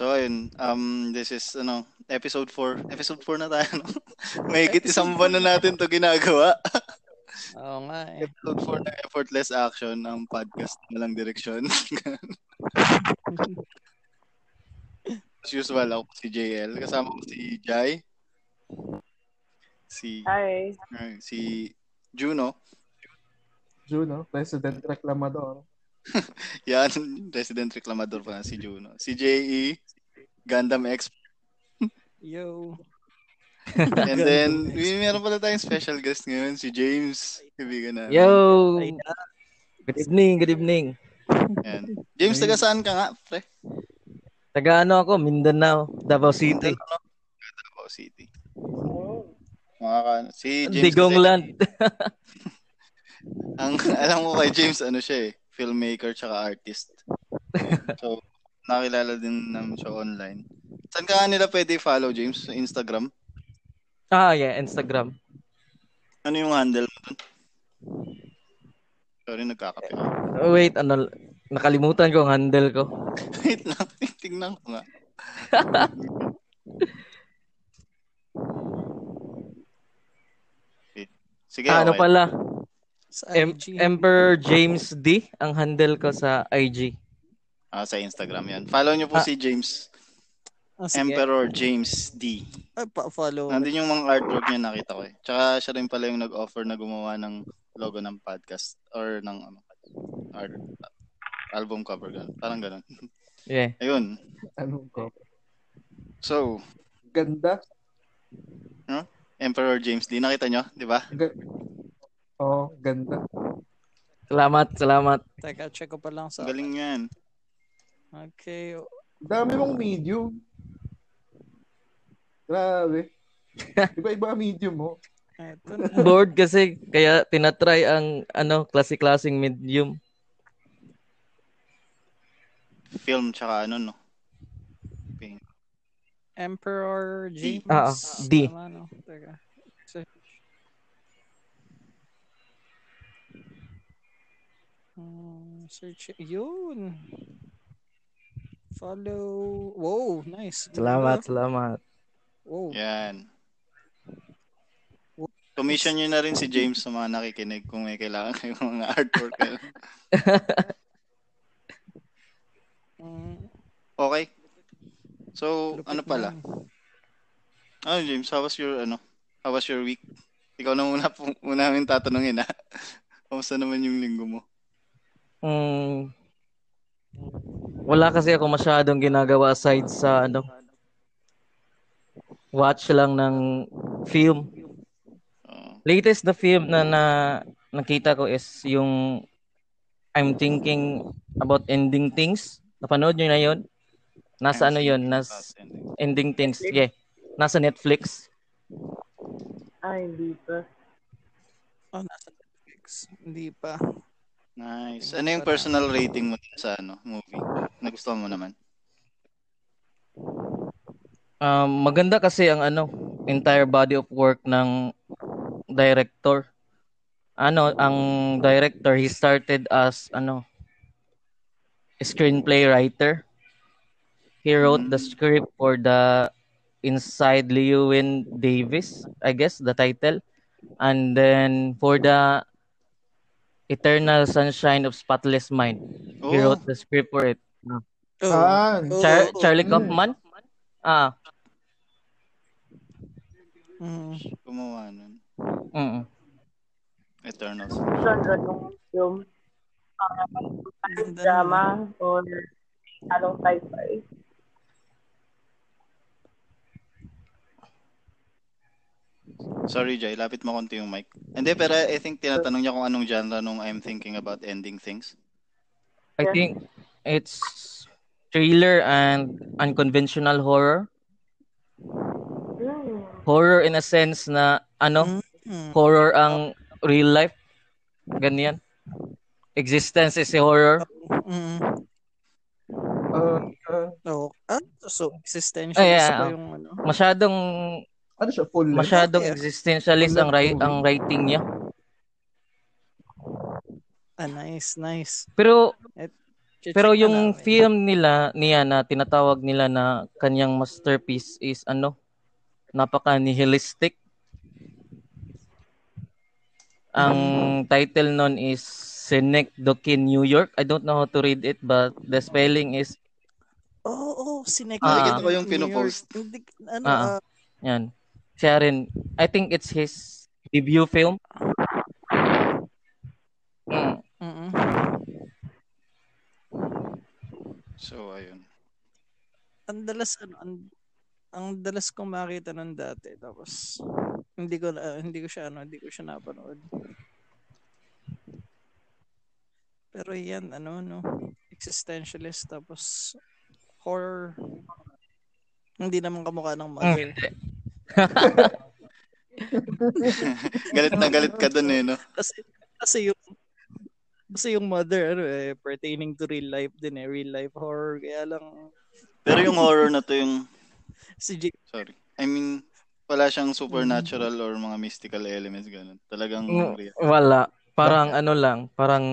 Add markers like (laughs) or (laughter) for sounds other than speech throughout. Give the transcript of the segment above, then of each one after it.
So, ayun. Um, this is, ano, episode 4. Episode 4 na tayo, no? (laughs) May higit isang buwan na natin to ginagawa. (laughs) Oo nga eh. episode 4 na Effortless Action, ang podcast na lang direksyon. (laughs) As usual, ako si JL. Kasama ko si Jai. Si, Hi. uh, si Juno. Juno, President Reclamador. (laughs) Yan, Resident Reclamador pa si Juno. Si JE, Gundam X. Yo. (laughs) And then, may meron pala tayong special guest ngayon, si James. Kaibigan na. Yo! Good evening, good evening. Yan. James, taga saan ka nga, pre? Taga ano ako, Mindanao, Davao City. Davao City. Mga ka, si James. Digong land. (laughs) Ang alam mo kay James, ano siya eh, filmmaker tsaka artist. (laughs) So, nakilala din namin siya online. Saan ka nila pwede follow, James? Instagram? ah, yeah, Instagram. Ano yung handle mo dun? Sorry, nagkakape. Oh, wait, ano, nakalimutan ko ang handle ko. (laughs) Wait lang, tingnan ko nga. (laughs) Sige, Ah, ano okay. pala, Sa em- IG. Emperor James D, ang handle ko sa IG. Ah, sa Instagram yan. Follow niyo po Ah. si James. Ah, sige. Emperor James D. Ay, pa-follow. Nandun yung mga artwork niya nakita ko eh. Tsaka siya rin pala yung nag-offer na gumawa ng logo ng podcast or ng ano, art, album cover ganun. Parang ganun. (laughs) Yeah. Ayun. Anong ko? So, Ganda. Emperor James D. Nakita nyo, di ba? Ga- oh, ganda. Salamat, salamat. Teka, check ko pa lang sa... Galing yan. Okay. Dami mong medium. Grabe. (laughs) Iba-iba ang medium mo. (laughs) Na. Bored kasi, kaya tinatry ang ano, klase-klaseng medium. Film tsaka ano, no? Paint. Emperor James. Ah, ah, D. Tama, no? Teka. Search. Hmm, search. Yun. Follow. Wow, nice. Salamat, salamat. Wow. Yan. Commission nyo na rin si James sa mga nakikinig kung may kailangan kayong mga artwork. (laughs) Mm, okay. So, lupit ano pala? Ano James, how was your ano? How was your week? Ikaw na muna po muna namin tatanungin ha. (laughs) Kamusta naman yung linggo mo? Mm, wala kasi ako masyadong ginagawa aside sa ano, watch lang ng film. Latest na film na, na nakita ko is yung I'm thinking about ending things. Napanood nyo na yun? Nasa ano yun? Nas ending things. Yeah. Nasa Netflix. Ay, hindi pa. Oh, nasa Netflix. Hindi pa. Nice. Ano yung personal rating mo sa ano, movie? Nagustuhan mo naman? Um, maganda kasi ang ano, entire body of work ng director. Ano, ang director, he started as ano, screenplay writer. He wrote the script for the Inside Llewyn Davis, I guess the title. And then for the Eternal Sunshine of Spotless Mind, he Oh, wrote the script for it. Ah, Oh, Char- oh, Charlie Mm. Kaufman? Ah, mm. gumawa nun. mm. Nung film. Ganda Drama or halong sci-fi. Sorry, Jay. Lapit mo konti yung mic. Hindi, pero I think tinatanong niya kung anong genre nung I'm thinking about ending things. I Yeah. think it's thriller and unconventional horror. Hmm. Horror in a sense na ano, Mm. horror ang real life. Ganyan. Existence is a horror. Mm. uh, uh, Oh, ah, so existentialist Ah, yeah. pa yung ano. Masyadong ano siya, full length? masyadong Yeah. existentialist ang ri- ang writing niya. Ah, nice, nice. Pero Check Pero na yung namin. film nila, niya na tinatawag nila na kanyang masterpiece is ano, napaka-nihilistic. Ang title nun is Synecdoche, New York. I don't know how to read it, but the spelling is, Oo, oh, oh, sinek. Ah. Nakikita ko yung pinopost. Ano, Ah, ah, yan. Siya rin, I think it's his debut film. Mm. mm-mm. So, ayun. ang dalas ano ang, ang dalas kong makita nun dati tapos hindi ko na hindi ko siya ano hindi ko siya napanood pero yan ano no existentialist tapos horror hindi naman kamukha ng Mm, mother hindi. (laughs) galit na galit ka dun eh, no? kasi kasi yung kasi yung mother ano eh pertaining to real life din eh real life horror kaya lang Pero yung horror na to yung, (laughs) si J- sorry. I mean, wala siyang supernatural or mga mystical elements, ganun. Talagang Mm, real. Wala. Parang ano lang, parang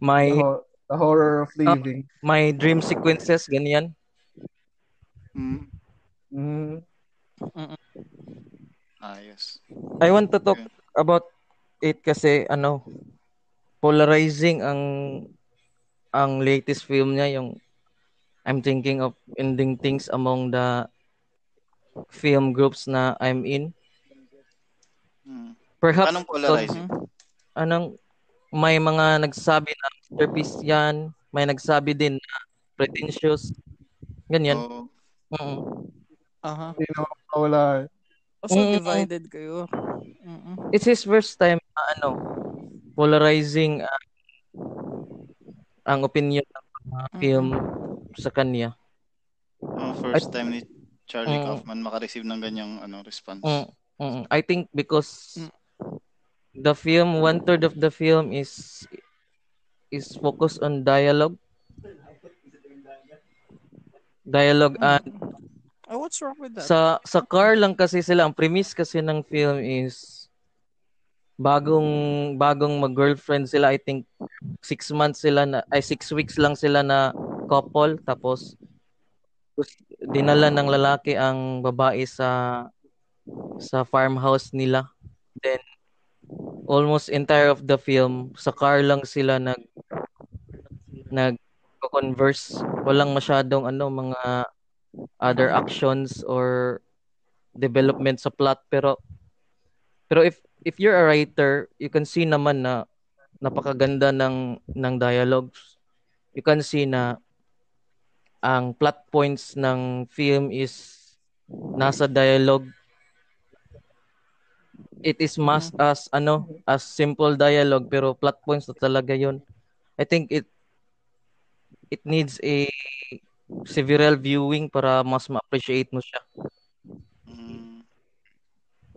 may The, ho- the horror of living. may dream sequences ganyan. Mm. Mm. Ayos. I want to talk Okay. about it kasi ano polarizing ang ang latest film niya yung I'm thinking of ending things among the film groups na I'm in. Mm. Perhaps Anong polarizing? Mhm. anong may mga nagsabi na masterpiece yan, may nagsabi din na pretentious. Ganyan. Oo. Mm. Aha Hindi na makawala. eh. so Mm-mm. divided kayo Mm-mm. It's his first time na ano polarizing ah, ang opinion ng mga film sa kanya. Yung first time ni Charlie Mm. Kaufman makareceive ng ganyang ano, response. Mm, mm. I think because Mm. the film, one third of the film is is focused on dialogue. Dialogue and oh what's wrong with that? Sa sa car lang kasi sila. Ang premise kasi ng film is bagong bagong mag-girlfriend sila. I think six months sila na ay six weeks lang sila na couple. Tapos dinala ng lalaki ang babae sa sa farmhouse nila. Then almost entire of the film sa car lang sila nag nag converse walang masyadong ano mga other actions or development sa plot. Pero pero if if you're a writer you can see naman na napakaganda ng ng dialogues. You can see na ang plot points ng film is nasa dialogue. It is mas as ano as simple dialogue pero plot points na talaga yon I think it it needs a several viewing para mas ma-appreciate mo siya Mm.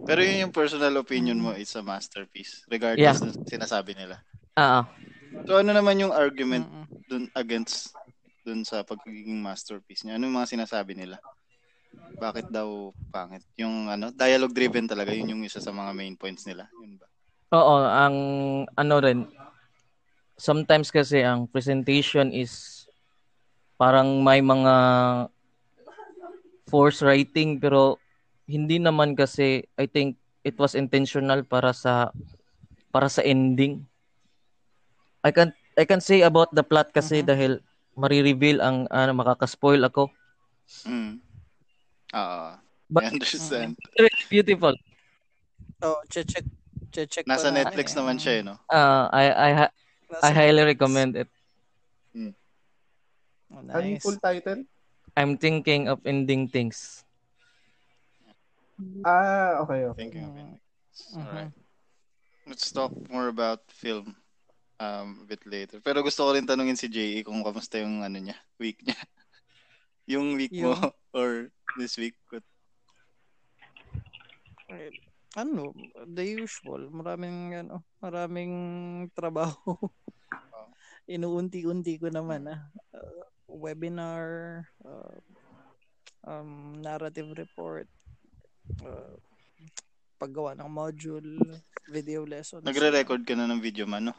Pero yun yung personal opinion mo, it's a masterpiece. Regardless Yeah. ng sinasabi nila. ah ah. So ano naman yung argument dun against dun sa pagiging masterpiece niya? Ano yung mga sinasabi nila? Bakit daw pangit? Yung ano, dialogue driven talaga, yun yung isa sa mga main points nila. Yun ba? Oo, ang ano rin, sometimes kasi ang presentation is parang may mga force writing pero hindi naman kasi I think it was intentional para sa para sa ending. I can I can say about the plot kasi Mhm. dahil mari-reveal ang ano makaka-spoil ako. Mm. Ah, But- I understand. It's beautiful. oh check check check Nasa Netflix eh. naman siya eh, no? Uh, I I ha- Nasa I highly recommend it. Oh, Ano yung nice. full title? I'm thinking of ending things. Ah, okay, okay. Thinking of it. Mhm. Alright. Let's talk more about film um, a bit later. Pero gusto ko rin tanungin si JE kung kamusta yung ano niya, week niya. (laughs) yung week mo Yung- (laughs) or this week. But, Eh, ano, the usual. Maraming, ano, maraming trabaho. (laughs) Inuunti-unti ko naman, ah. Uh, webinar, uh, um, narrative report, uh, paggawa ng module, video lessons. nagre-record ka na ng video man, no?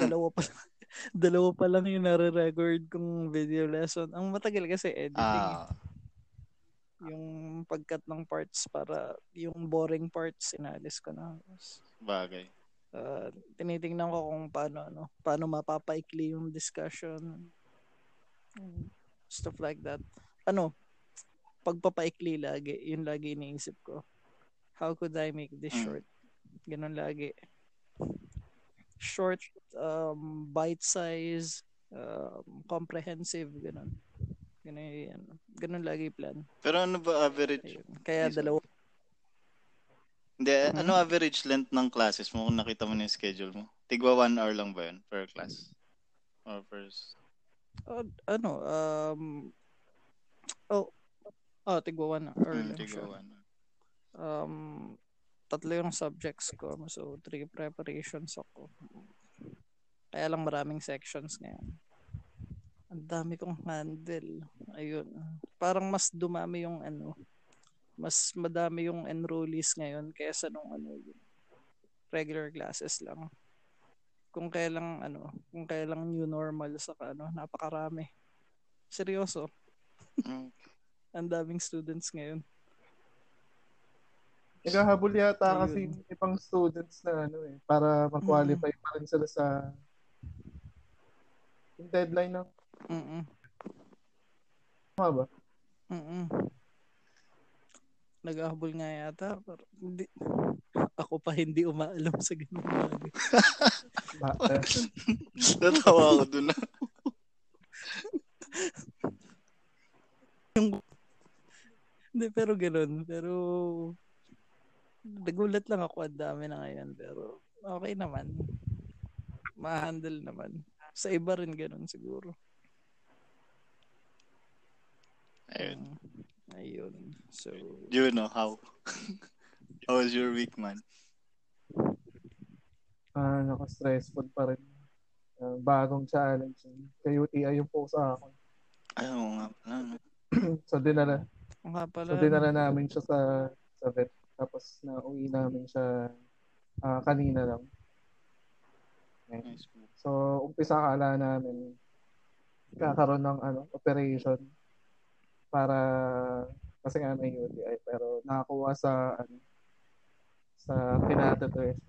Dalawa pa (laughs) dalawa pa lang yung nare-record kong video lesson. Ang matagal kasi editing. eh. Ah, Yung pagkat ng parts para yung boring parts inalis ko na. Bagay. Uh, tinitingnan ko kung paano ano, paano mapapaikli yung discussion. Stuff like that. Ano, pagpapaikli lagi, yun lagi iniisip ko. How could I make this Mm. short? Ganun lagi. Short, um, bite size, um, comprehensive, ganun. Ganun, yan. ganun lagi plan. Pero ano ba average? Ayun. Kaya dalawa, Hindi, Hmm? ano average length ng classes mo kung nakita mo na yung schedule mo? Tigwa one hour lang ba yun per class? Or per... Uh, ano, um, oh, oh, tigwa one hour Hmm, lang tigwa siya. one. Um, tatlo yung subjects ko. So, three preparations ako. Kaya lang maraming sections ngayon. Ang dami kong handle. Ayun. Parang mas dumami yung ano, mas madami yung enrollees ngayon kaysa nung ano, yung regular classes lang. Kung kailang ano, kung kailang new normal sa ano, napakarami. Seryoso. Hmm. (laughs) Ang daming students ngayon. Naghahabol yata Ayun. kasi ibang students na ano eh, para mag-qualify pa rin sila sa yung deadline ng Mm-mm. tama ba? Mm-mm. Naghahabol nga yata. Pero hindi, ako pa hindi umaalam sa ganung bagay. Ba- (laughs) eh, (laughs) Natawa ako dun. ah. Hindi, pero ganun. Pero, nagulat lang ako. Ang dami na ngayon. Pero, okay naman. Ma-handle naman. Sa iba rin ganun siguro. Ayun. Ayun. So, You know how? (laughs) how was your week, man? ah, naka-stressful pa rin. Ah, bagong challenge. Kay UTI yung post sa akin. Ayaw nga pala. No? (clears throat) so dinala, ang nga pala. so dinala namin siya sa sa vet. Tapos na uwi namin siya ah, kanina lang. Ayan. Nice. So, umpisa akala namin kakaroon ng ano, operation para kasi nga may UTI pero nakakuha sa ano sa pinatatest.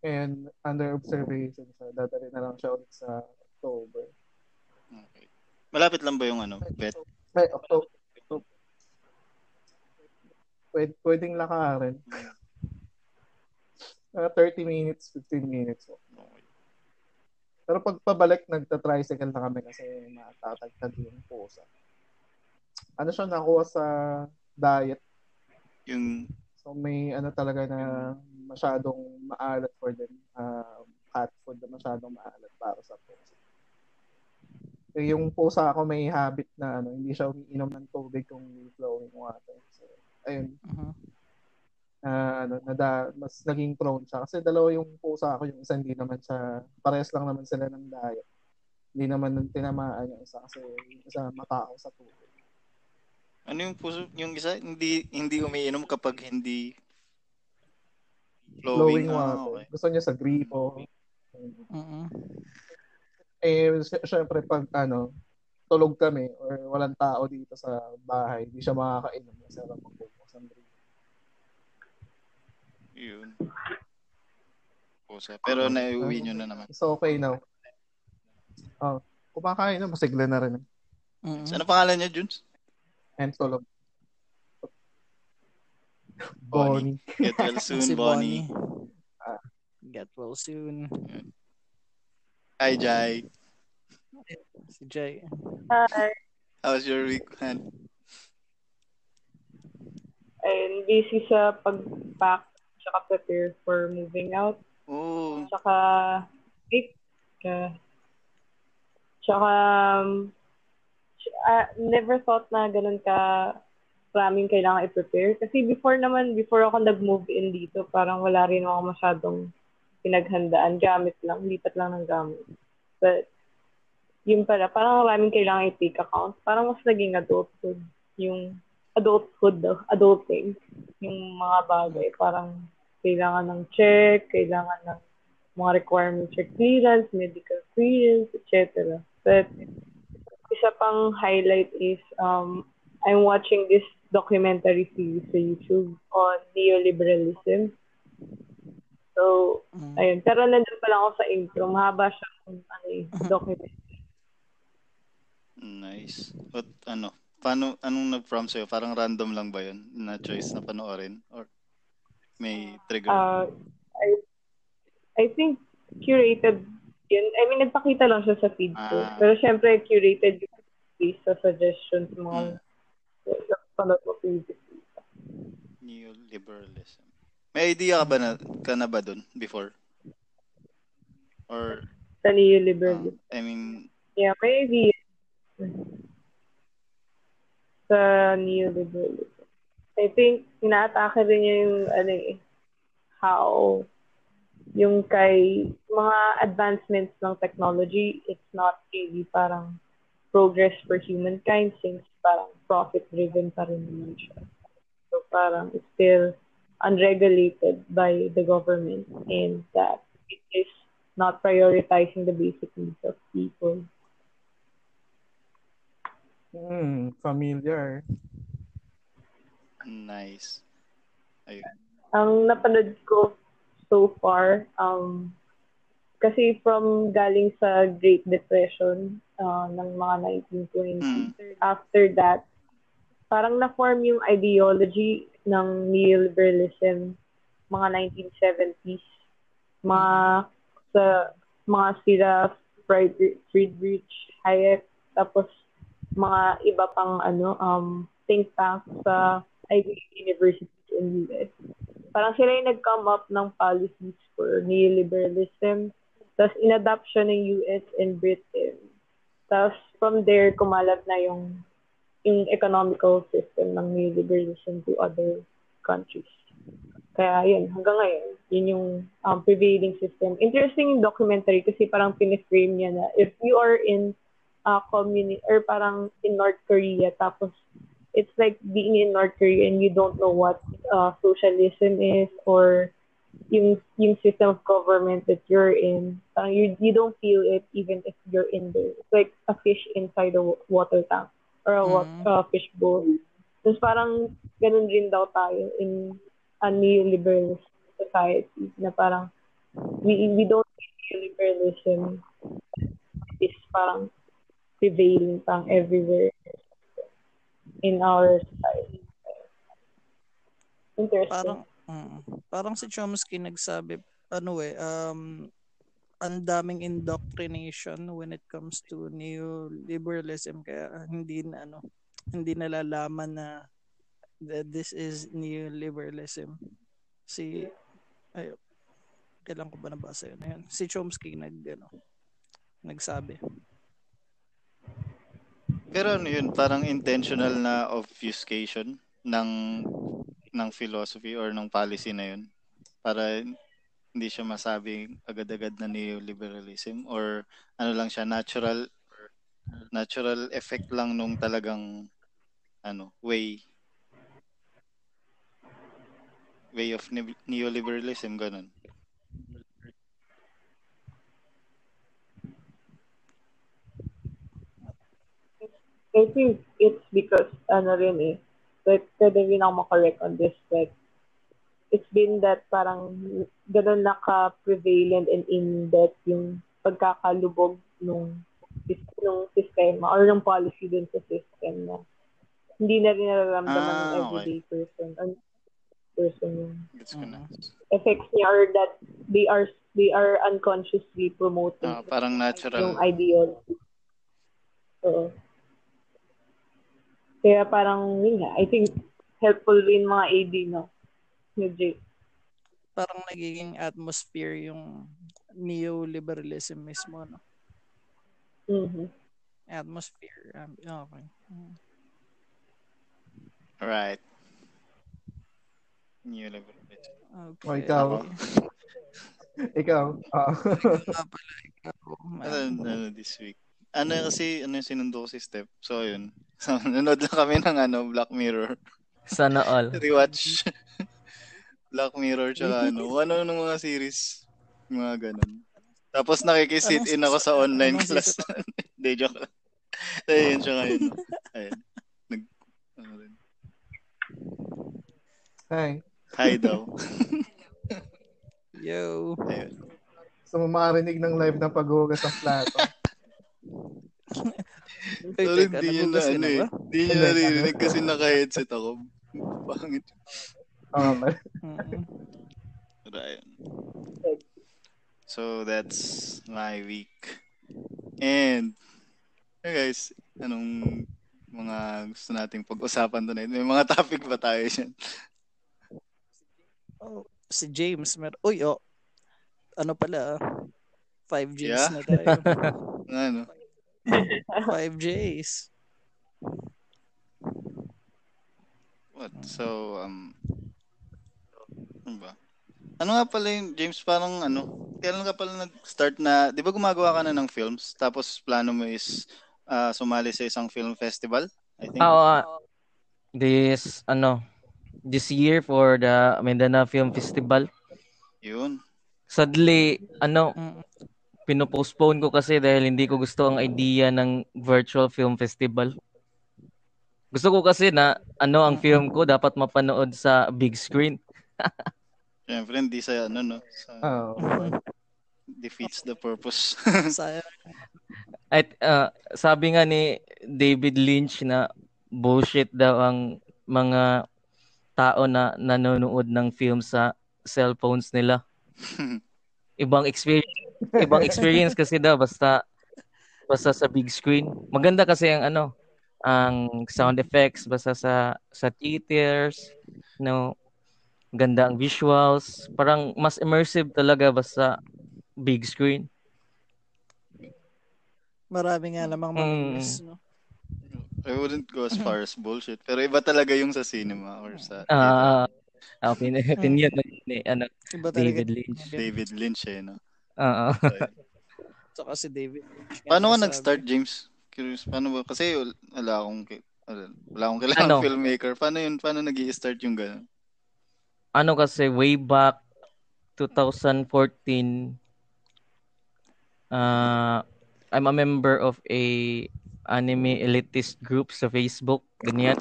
And under observation siya. Dadali na lang siya ulit sa October. Okay. Malapit lang ba yung ano, vet? Ay, October. Pwede, pwedeng lakarin. Mga 30 minutes, 15 minutes. Okay. Pero pag pabalik, nagta-tricycle na kami kasi matatagtag yung pusa. Ano siya nakuha sa diet. Yung, So may ano talaga na masyadong maalat for them. Uh, cat food na masyadong maalat para sa pusa. Eh, yung pusa ako may habit na ano, hindi siya umiinom ng tubig kung flowing water. So, ayun, Mhm. na ano, na da, mas naging prone siya. Kasi dalawa yung pusa ako, yung isa hindi naman siya, parehas lang naman sila ng diet. Hindi naman nang tinamaan yung isa kasi yung isa matao sa tubig. Ano yung puso, yung isa, hindi hindi umiinom kapag hindi Flowing flowing. Ah, water. okay. Gusto niya sa gripo. Mhm. Eh, sy- syempre pag ano, tulog kami or walang tao dito sa bahay, hindi siya makakainom kasi alam magbubukas ng gripo. Yun. Pusa. Pero naiuwi nyo na naman. So, okay now. Oh, kumakain na, masigla na rin. Mhm. Ano pangalan niya, Junes? And tulog. Bonnie. Bonnie. (laughs) Get well soon, si Bonnie. Bonnie. Get well soon. Hi, Jai. Si Jay. Hi. How's your week, man? Ayun, busy sa pag-pack tsaka prepare for moving out. Oh, Tsaka, wait, ka. Tsaka, um, ah, never thought na ganun ka maraming kailangan i-prepare. Kasi before naman, before ako nag-move in dito, parang wala rin ako masyadong pinaghandaan. Gamit lang, lipat lang ng gamit. But, yun pala, parang maraming kailangan i-take account. Parang mas naging adulthood. Yung adulthood adulting. Yung mga bagay, parang kailangan ng check, kailangan ng mga requirements for clearance, medical clearance, etc. But isa pang highlight is um, I'm watching this documentary series sa YouTube on neoliberalism. So, Mm. ayun. Pero nandun pa lang ako sa intro. Mahaba siya kung ano eh, documentary. Nice. But ano, paano, anong nag-prompt sa'yo? Parang random lang ba yun na choice na panoorin? Or may trigger? Uh, I, I think curated yun. I mean, nagpakita lang siya sa feed ko. Ah. Pero syempre, curated yung sa suggestions mga previously. Neoliberalism. May idea ka ba na, ka na ba dun before? Or, Sa um, neoliberalism. I mean, Yeah, may idea. Sa neoliberalism. I think, inaatake rin niya yung, ano eh, how yung kay mga advancements ng technology, it's not really parang progress for humankind since parang profit-driven pa rin naman siya. So parang it's still unregulated by the government and that it is not prioritizing the basic needs of people. Hmm, familiar. nice. Ayun. Ang napanood ko so far, um, kasi from galing sa Great Depression uh, ng mga 1920s, Hmm. after that, parang na-form yung ideology ng neoliberalism mga 1970s. Mga sa mga sila Friedrich, Hayek, tapos mga iba pang ano um think tank sa Ivy University in US. Parang sila yung nag-come up ng policies for neoliberalism. Tapos inadapt siya ng US and Britain. Tapos from there, kumalat na yung yung economical system ng neoliberalism to other countries. Kaya yun, hanggang ngayon, yun yung um, prevailing system. Interesting yung documentary kasi parang piniframe niya na if you are in uh, community or parang in North Korea tapos it's like being in North Korea and you don't know what uh, socialism is or yung yung system of government that you're in. Parang you you don't feel it even if you're in there. It's like a fish inside a wa- water tank or a Mhm. uh, fish bowl. Tapos parang ganun din daw tayo in a neoliberal society na parang we we don't see neoliberalism is parang prevailing pang everywhere in our society. Interesting. Parang mm, parang si Chomsky nagsabi ano eh um ang daming indoctrination when it comes to neoliberalism kaya hindi na ano hindi nalalaman na that this is neoliberalism. Si ay kailan ko ba nabasa yun? Ayun, si Chomsky nag ano, nagsabi. Pero ano yun, parang intentional na obfuscation ng ng philosophy or ng policy na yun para hindi siya masabing agad-agad na neoliberalism or ano lang siya natural natural effect lang nung talagang ano way way of ne- neoliberalism ganun. I think it's because, ano rin eh, like, pwede rin ako makorek on this, like, it's been that parang ganun naka-prevalent and in-depth yung pagkakalubog nung, nung sistema or ng policy dun sa system na hindi na rin nararamdaman Ah, ng everyday person. Ang person yung ko na. effects niya or that they are they are unconsciously promoting Ah, parang yung natural. ideology. Oo. Kaya parang, yun nga, I think helpful rin mga AD, no? Ni Jay. Parang nagiging atmosphere yung neoliberalism mismo no. Mhm. Atmosphere. Um, okay. Mm. Right. Neoliberalism. Okay. O, ikaw. (laughs) Ikaw. ah. Nga pala, ikaw, Ano, ano this week? Ano kasi, ano yung sinundo ko si Step. So, yun. (laughs) So, nanood lang kami ng ano, Black Mirror. Sana all. (laughs) Rewatch. (laughs) Black Mirror, tsaka ano. Ano ng mga series. Mga ganun. Tapos nakikisit in ako sa online class. Hindi, joke lang. Ayun ngayon. no? Ayun. Nag, ano rin. Hi. Hi daw. Yo. Ayun. Gusto mo makarinig ng live ng paghugas ng plato. Sorry, hindi niya na nagugas ka ano na eh. Hindi niya Hindi, naririnig ano? kasi naka-headset ako. Pangit. Oo, man. Ayun. So that's my week. And hey guys, anong mga gusto nating pag-usapan tonight? May mga (laughs) topic ba tayo dyan? Oh, si James, mer Uy, oh. Ano pala, ah? 5 Gs Yeah? na tayo. (laughs) Ano? 5 Js. What? So, um, ano ba? Ano nga pala yung, James, parang ano, kailan ka pala nag-start na, di ba gumagawa ka na ng films, tapos plano mo is ah, sumali sa isang film festival? I think. Ah, oo, ah, this, ano, this year for the Mindanao Film Festival. Yun. Sadly, ano. Pinopostpone ko kasi dahil hindi ko gusto ang idea ng virtual film festival. Gusto ko kasi na ano ang film ko dapat mapanood sa big screen. (laughs) Siyempre, hindi sa ano, no? Sa, Oo. defeats the purpose. (laughs) At ah, sabi nga ni David Lynch na bullshit daw ang mga tao na nanonood ng film sa cellphones nila. (laughs) Ibang experience, ibang (laughs) experience kasi daw basta basta sa big screen. Maganda kasi ang ano, ang sound effects basta sa sa theaters, no. Ganda ang visuals, parang mas immersive talaga basta big screen. Marami nga namang mga Mm. miss, no? I wouldn't go as far as bullshit. Pero iba talaga yung sa cinema or sa. Ah, uh, opinion, opinion ni ano Iba talaga. David Lynch. David Lynch eh, no? Oo. (laughs) Saka si David. Paano ka nag-start, James? Curious, paano ba? Kasi wal- wala akong, wala, wala akong kailangan Ano? filmmaker. Paano yun? Paano nag start yung gano'n? ano kasi way back 2014 uh, I'm a member of a anime elitist group sa Facebook, ganyan.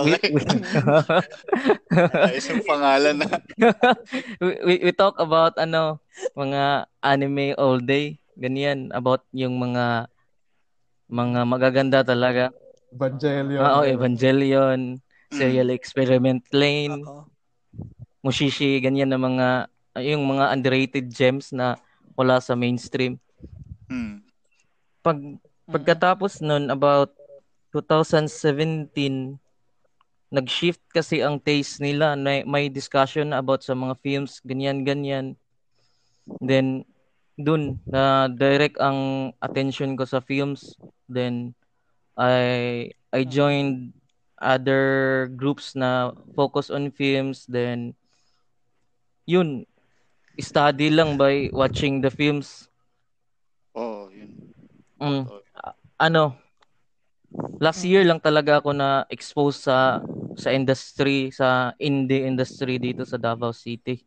We, Okay. we, (laughs) pangalan na. (laughs) we, we, we talk about ano, mga anime all day, ganyan, about yung mga mga magaganda talaga. Evangelion. Ah, oh, Evangelion, Serial Experiment Lane, Oo. Mushishi, ganyan na mga yung mga underrated gems na wala sa mainstream. Hmm. Pag pagkatapos nun about 2017 nag-shift kasi ang taste nila na may discussion about sa mga films ganyan ganyan then dun na direct ang attention ko sa films then I I joined other groups na focus on films then yun study lang by watching the films Oo, oh, yun. Mm. Oo. ano last year lang talaga ako na expose sa sa industry sa indie industry dito sa Davao City.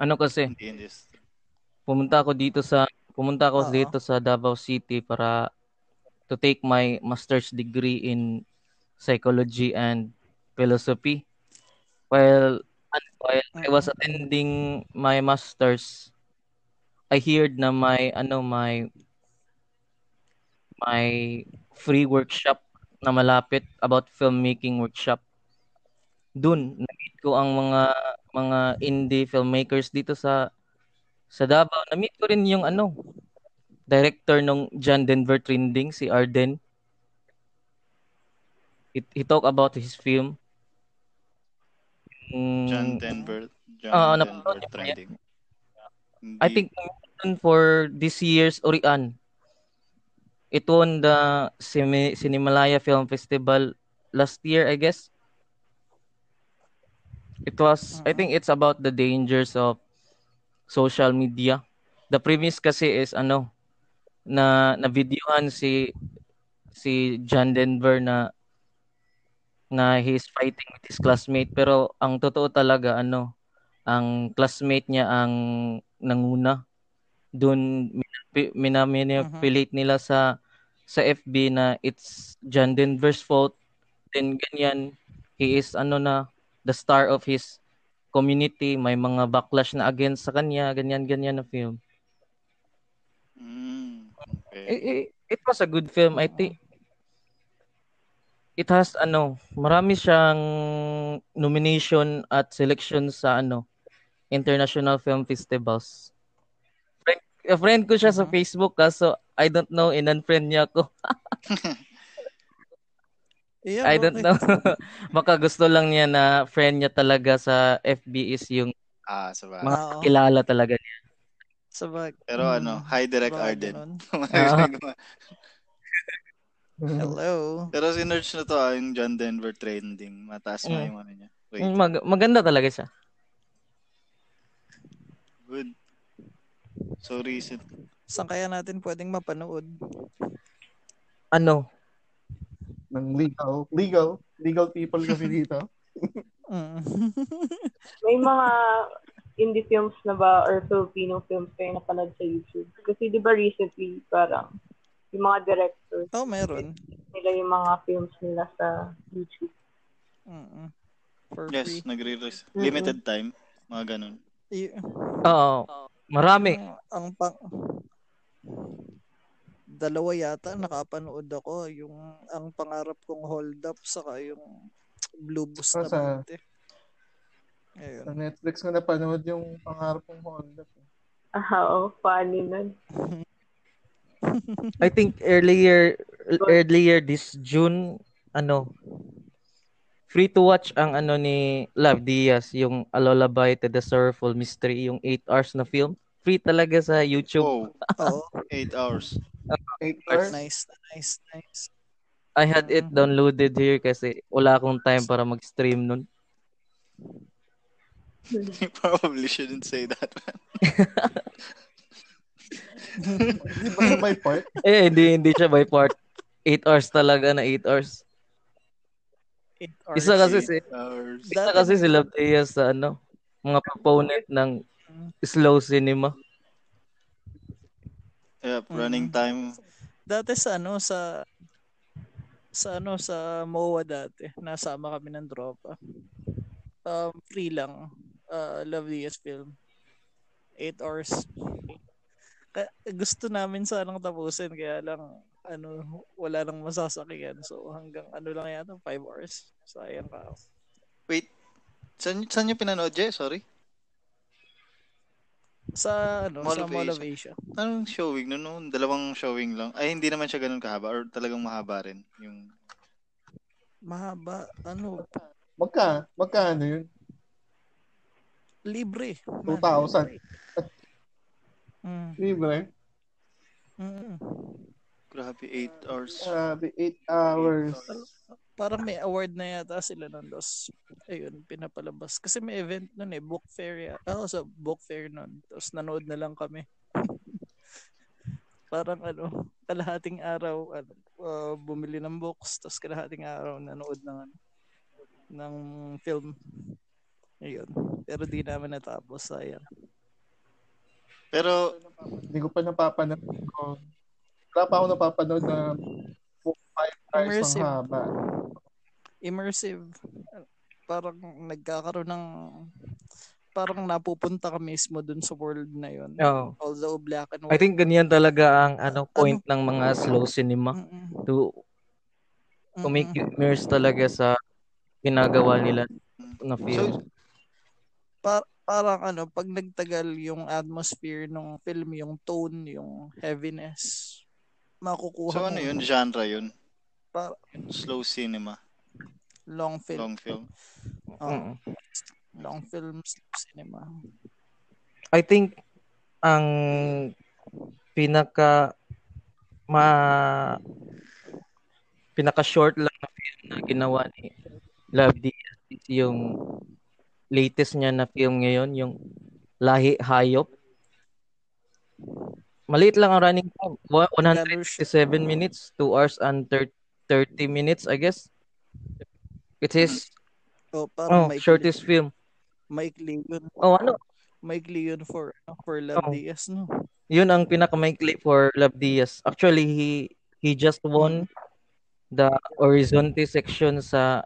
Ano kasi pumunta ako dito sa pumunta ako Oo. dito sa Davao City para to take my master's degree in psychology and philosophy. While while I was attending my master's I heard na my ano my my free workshop na malapit about filmmaking workshop dun na-meet ko ang mga mga indie filmmakers dito sa sa Davao. Na-meet ko rin yung ano, director ng John Denver Trending, si Arden. He, he talk about his film. John Denver. John ano Denver po? trending. I think for this year's Orian. It won the Cine- Cinemalaya Film Festival last year, I guess. It was, I think it's about the dangers of social media. The premise kasi is ano, na na videohan si si John Denver na na he's fighting with his classmate pero ang totoo talaga ano ang classmate niya ang nanguna. Doon minamanipulit nila sa sa FB na it's John Denver's fault. Then ganyan, he is ano na the star of his community. May mga backlash na against sa kanya, ganyan-ganyan na film. Mm, okay. It, it, it was a good film. I think it has ano, marami siyang nomination at selection sa ano, international film festivals. Friend, friend ko siya sa Mhm. Facebook kaso I don't know, in-unfriend niya ako. (laughs) Yeah, I don't okay. know. (laughs) Baka gusto lang niya na friend niya talaga sa FB is yung Ah, sa bagay. mga kilala talaga niya. Sa bag. Pero Mm, ano, hi direct baka Arden. (laughs) Hello. Pero sinerch na to ah, yung John Denver trending. Mataas nga Mm. yung ano niya. Wait, Mm, Mag- maganda talaga siya. good. So recent. Saan kaya natin pwedeng mapanood? Ano? ng legal, legal, legal people kasi dito. (laughs) Mm. (laughs) May mga indie films na ba or Filipino films kayo napanood sa YouTube? Kasi di ba recently parang yung mga directors oh, meron. nila yung mga films nila sa YouTube. Mm-mm. For Yes, free. nagre-release. Mm-mm. Limited time. Mga ganun. Oo. Marami. ang, ang pang dalawa yata nakapanood ako yung ang pangarap kong hold up saka yung Blue Bus na Sa- Bante. Ayun. Sa Netflix ko napanood yung pangarap kong Honda. Ah, oh, funny nun. (laughs) I think earlier earlier this June ano free to watch ang ano ni Love Diaz yung A Lullaby to the Sorrowful Mystery yung 8 hours na film free talaga sa YouTube Oh, (laughs) Oo. 8 hours. Eight hours. Nice, nice, nice. I had it downloaded here kasi wala akong time para mag-stream nun You (laughs) probably shouldn't say that. man. Di ba my part? eh hindi hindi siya by part 8 hours talaga na 8 hours Eight hours. isa kasi si 8 hours. isa kasi si Love Diaz sa ano mga proponent ng slow cinema Yep, running Mm. time. Dati sa ano sa sa ano sa MOA dati, nasama kami ng tropa. Um, free lang. Uh, loveliest film. 8 hours. Ka- gusto namin sanang tapusin kaya lang ano wala nang masasakyan so hanggang ano lang yata 5 hours sayang ka Wait, saan, saan yung pinanood, Jay? Sorry. Sa ano Mall sa of Mall Asia. of Asia Anong showing nun? noon? Dalawang showing lang. Ay, hindi naman siya ganun kahaba or talagang mahaba rin. Yung mahaba ano Magka, magkano yun? libre 2,000. (laughs) mm, Libre. mm. grabe, 8 hours. Grabe, 8 hours. Parang may award na yata sila nun. Tapos, ayun, pinapalabas. Kasi may event nun eh, book fair yata. Ako sa book fair nun. Tapos nanood na lang kami. parang ano, kalahating araw, ano, uh, bumili ng books. Tapos kalahating araw, nanood ng, ano, ng film. Ayun. Pero di namin natapos, sayang. Pero, Hindi ko pa napapanood. ko. Wala pa ako napapanood na 5 hours Immersive. ng haba. Immersive. Parang nagkakaroon ng parang napupunta ka mismo dun sa world na yun. Oo. Although black and I white. think ganyan talaga ang ano point ng mga slow cinema Mm-mm. to to make you immerse talaga sa ginagawa nila na so, film. Pa- parang ano, pag nagtagal yung atmosphere ng film, yung tone, yung heaviness, makukuha so mo. ano yun? Genre yun? Pa- Slow cinema. Long film. Long film. Oo, Mm. long film cinema. I think ang pinaka ma pinaka short lang na film na ginawa ni Love Diaz is yung latest niya na film ngayon, yung Lahi Hayop. Maliit lang ang running time. Wa- 167 minutes, 2 hours and thir- 30 minutes, I guess. It is Oh, parang oh, may shortest film. Maikli yun. Oh, ano? Maikli yun for, for Love Oh. Diaz, no? Yun ang pinakamaikli for Love Diaz. Actually, he he just won the Horizonte section sa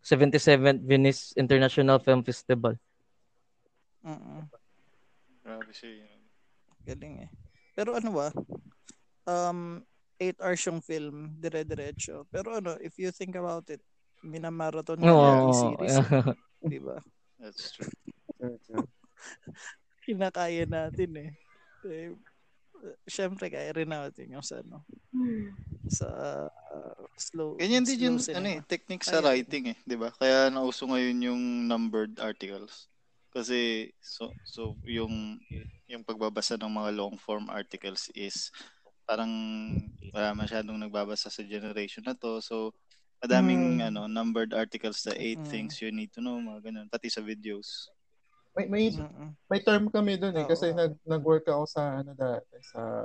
77th Venice International Film Festival. Mm-mm. Grabe siya. Galing eh. Pero ano ba? Um, 8 hours yung film, dire-diretso. Pero ano, if you think about it, minamarathon Oo. yung series, eh, (laughs) di ba? That's true. (laughs) Kinakaya natin eh. eh Siyempre, kaya rin natin yung sa ano, sa uh, slow Ganyan din yung cinema. ano eh, technique sa Kaya- writing eh, 'di ba? Kaya nauso ngayon yung numbered articles. Kasi so so yung yung pagbabasa ng mga long form articles is parang wala masyadong nagbabasa sa generation na to. So madaming Hmm. ano numbered articles sa eight Mm. things you need to know, mga ganun. Pati sa videos. May, may, may term kami dun eh. Kasi nag, nag-work ako sa, ano dati, sa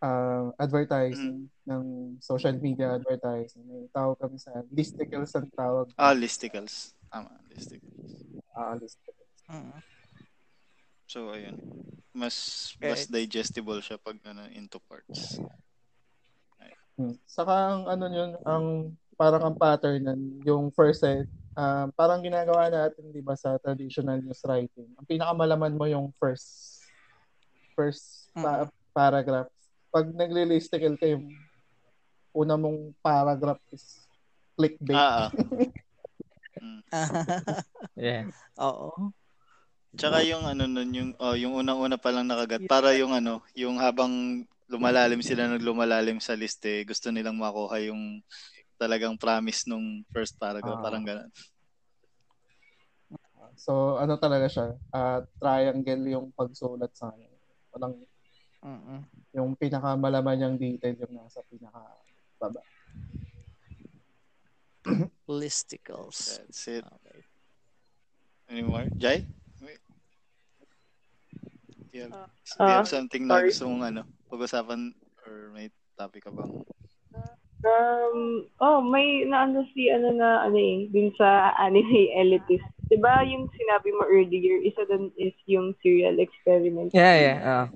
ah, advertising ng social media advertising. May tawag kami sa listicles ang tawag. Ah, listicles. Tama, listicles. Ah, listicles. Mm. So ayun. Mas mas Right. digestible siya pag ano into parts. Hmm. Saka ang ano yun, ang parang ang pattern nun, yung first set, ah, parang ginagawa natin, di ba, sa traditional news writing. Ang pinakamalaman mo yung first first pa- paragraph. Pag nagli-listicle ka yung una mong paragraph is clickbait. Ah, ah. (laughs) (laughs) Yeah. Oo. Tsaka yung ano nun, yung, oh, yung unang-una pa lang nakagat. Para yung ano, yung habang lumalalim sila ng lumalalim sa liste, gusto nilang makuha yung talagang promise nung first paragraph. Ah. Parang ganun. So, ano talaga siya? ah, triangle yung pagsulat sa kanya. Walang, Mm-mm. yung pinakamalaman niyang detail yung nasa pinaka baba. (clears throat) Listicles. That's it. Okay. Any more? Jai? Wait. Do you have, Ah, do you have ah, something na sorry. gusto mong ano, pag-usapan or may topic ka bang? Um, oh, may naano si ano na ano eh, dun sa anime elitist. 'Di ba yung sinabi mo earlier, isa dun is yung serial experiment. Yeah, yeah. ah.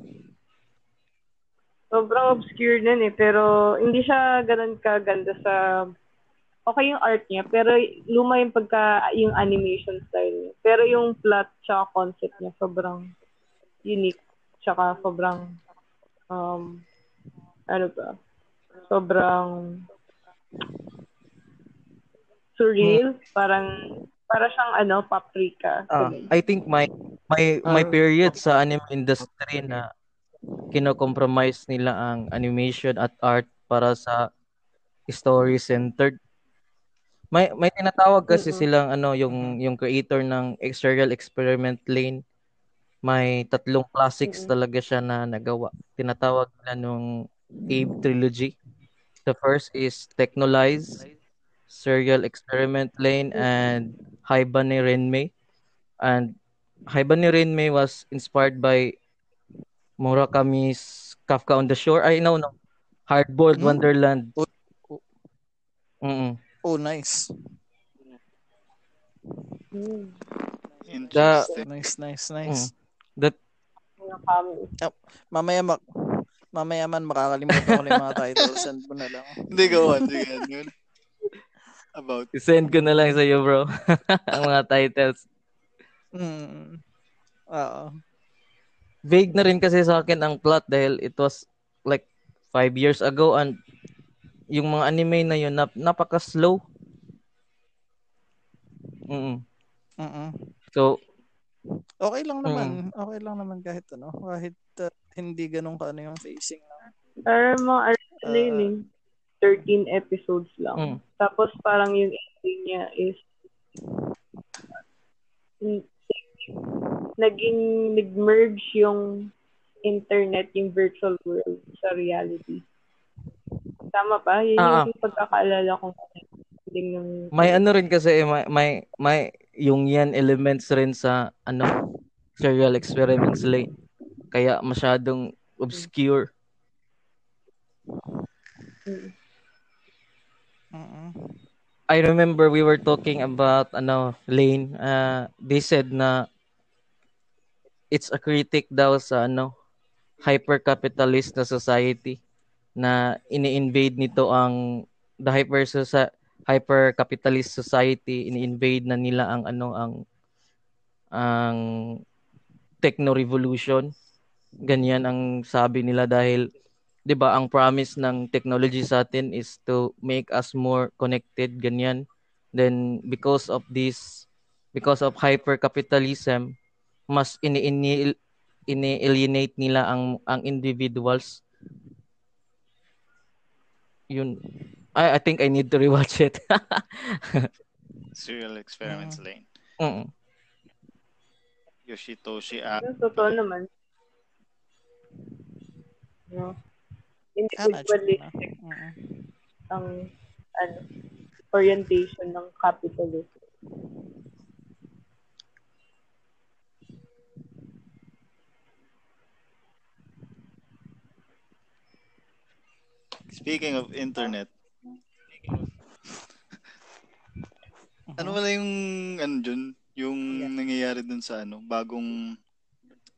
Sobrang obscure nun eh, pero hindi siya ganun kaganda sa okay yung art niya, pero luma yung pagka yung animation style niya. Pero yung plot tsaka concept niya sobrang unique tsaka sobrang um ano ba? Sobrang surreal, parang para siyang ano, paprika. Ah. I think my my my Ah. period sa anime industry na kino-compromise nila ang animation at art para sa story centered. May may tinatawag kasi Mm-mm. silang ano yung yung creator ng Serial Experiment Lane. May tatlong classics Mm-mm. talaga siya na nagawa. Tinatawag nila nung Abe trilogy. The first is Technolize, Serial Experiment Lane, and Haibane Renmei. And Haibane Renmei was inspired by Murakami's Kafka on the Shore. I know, no. Hardboiled Hmm? Wonderland. Oh, oh. Oh, nice. Mm. Interesting. Nice, nice, nice. That kami. Mamaya mak mamaya man makakalimutan ko na yung mga titles. Send mo na lang. Hindi go on. Sige, yun? About. send ko na lang sa iyo, bro. (laughs) ang mga titles. Mm. Oo. Vague na rin kasi sa akin ang plot dahil it was like five years ago and yung mga anime na yun nap- napaka-slow. Mm. Mm-mm. So, Okay lang naman. Okay lang naman kahit ano. Kahit uh, hindi ganun ka ano yung facing lang. Pero mga ano yun Ah. eh, 13 episodes lang. mm. Tapos parang yung ending niya is n- naging nag-merge yung internet, yung virtual world sa reality. Tama ba? Yun Ah, yung pagkakaalala kong ending ng may ano rin kasi eh, may may, may yung yan elements rin sa ano serial experiments lane. Kaya masyadong obscure. Mm. Mm-mm. I remember we were talking about ano Lane uh, they said na it's a critic daw sa ano hyper-capitalist na society na ini-invade nito ang the hyper hyper-capitalist society ini-invade na nila ang ano ang ang techno revolution ganyan ang sabi nila dahil 'di ba ang promise ng technology sa atin is to make us more connected ganyan. Then because of this because of hyper capitalism mas ini ini-alienate nila ang ang individuals. Yun I I think I need to rewatch it (laughs) Serial Experiments Mm. Lane. mm Yoshitoshi A. Yung totoo naman. No? Ah. Individualistic ang ano, orientation ng capitalism. Speaking of internet, ano wala yung ano dun, yung Yeah. nangyayari dun sa ano, bagong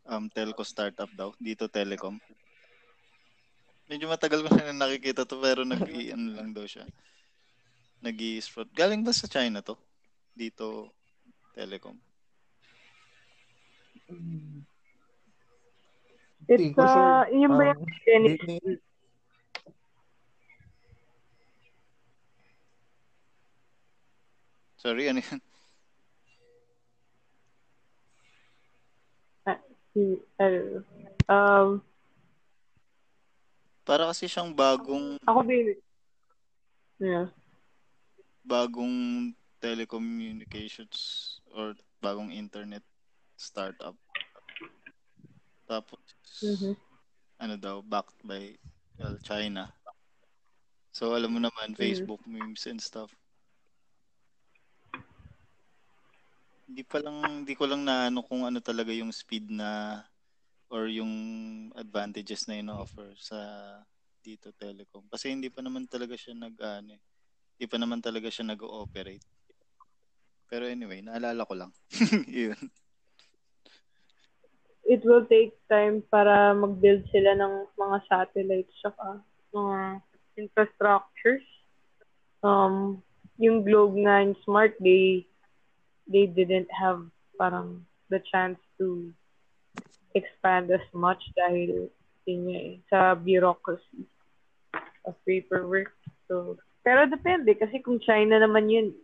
um, telco startup daw, dito Telecom. Medyo matagal ko na nakikita to pero nag ano lang daw siya. nag fraud. Galing ba sa China to? Dito Telecom. It's, sure. uh, yun ba yung Um, Chinese Disney- Sorry, ano yan? I don't know. Um, Para kasi siyang bagong ako din. Yeah. bagong telecommunications or bagong internet startup. Tapos Mhm. ano daw backed by well, China. So alam mo naman Facebook memes and stuff. Hindi pa lang hindi ko lang naano kung ano talaga yung speed na or yung advantages na ino-offer sa dito Telecom. Kasi hindi pa naman talaga siya nag ano, eh. hindi pa naman talaga siya nag-ooperate. Pero anyway, naalala ko lang. (laughs) Yun. It will take time para mag-build sila ng mga satellites saka mga infrastructures. Um, yung Globe 9 Smart, they they didn't have parang the chance to expand as much dahil yun nga eh, sa bureaucracy of paperwork. So, pero depende kasi kung China naman yun,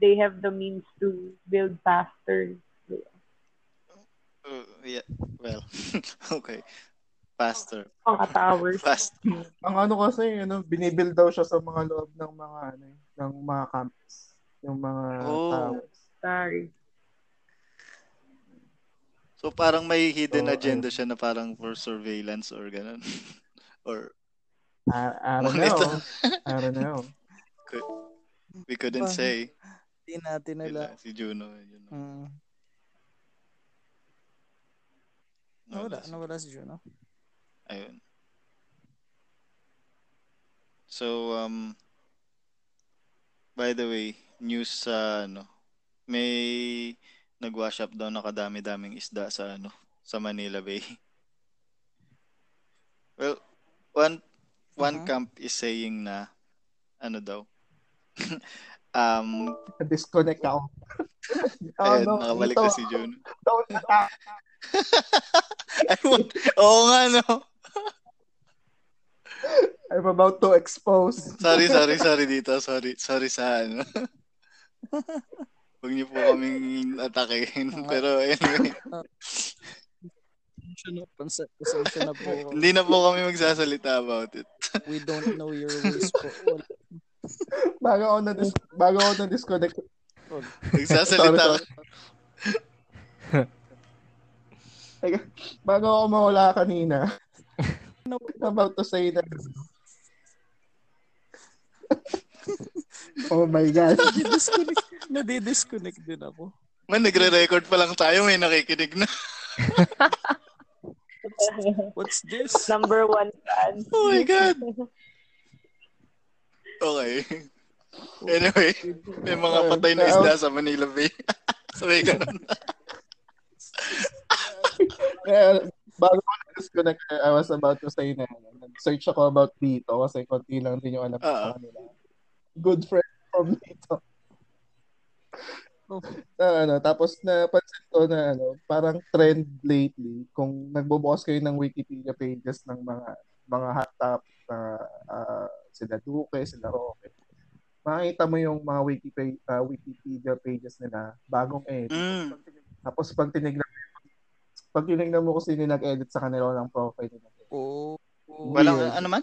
they have the means to build faster. Uh, yeah. Well, (laughs) okay. Faster. Mga towers. (laughs) Fast. Ang ano kasi, ano, binibuild daw siya sa mga loob ng mga ano, eh, ng mga campus. Yung mga Oh. towers. Sorry. So parang may hidden So, agenda siya na parang for surveillance or ganun. (laughs) or I, I don't Monitor. know. I don't know. (laughs) we couldn't Ba- say. Hindi natin Nila, si Juno. Juno. Mm. Nawala Nawala, si- nawala si Juno. Ayun. So, um, by the way, news sa ano, may nag-wash up daw na kadami-daming isda sa ano, sa Manila Bay. (laughs) Well, one one Mhm. camp is saying na ano daw. (laughs) um, Disconnect ako. (laughs) oh, ayun, no, nakabalik ito, na si Juno. don't attack. Ayun, Oo nga, no? I'm about to expose. Sorry, sorry, sorry dito. Sorry, sorry sa ano. Huwag niyo po kaming atakehin. Pero anyway, Pasensya na, po. hindi na po kami magsasalita about it. We don't know your ways po. Bago ako na bago ako na disconnect. Magsasalita Sorry, Teka, bago ako mawala kanina. I'm about to say that. (laughs) oh my God. (laughs) Nadidisconnect, nadidisconnect din ako. Man, nagre-record pa lang tayo. May nakikinig na. What's this? Number one fan. Oh my God. Okay. Anyway, may mga patay na isda sa Manila Bay. (laughs) Sabi ganun. Kaya, bago ko na-disconnect, I was about to say na, search ako about dito kasi konti lang din yung alam ko Oo. sa kanila. Good friend from dito. Oh. Na, ano, tapos napansin ko na ano, parang trend lately kung nagbubukas kayo ng Wikipedia pages ng mga mga hot topic na ah, sila Duque, sila Roque. Makikita mo yung mga Wikipedia, Wikipedia pages nila bagong edit. Mm. Tapos pag tinignan pag tinignan mo kung sino yung nag-edit sa kanila ng profile nila. Oh. Walang Weird. ano man?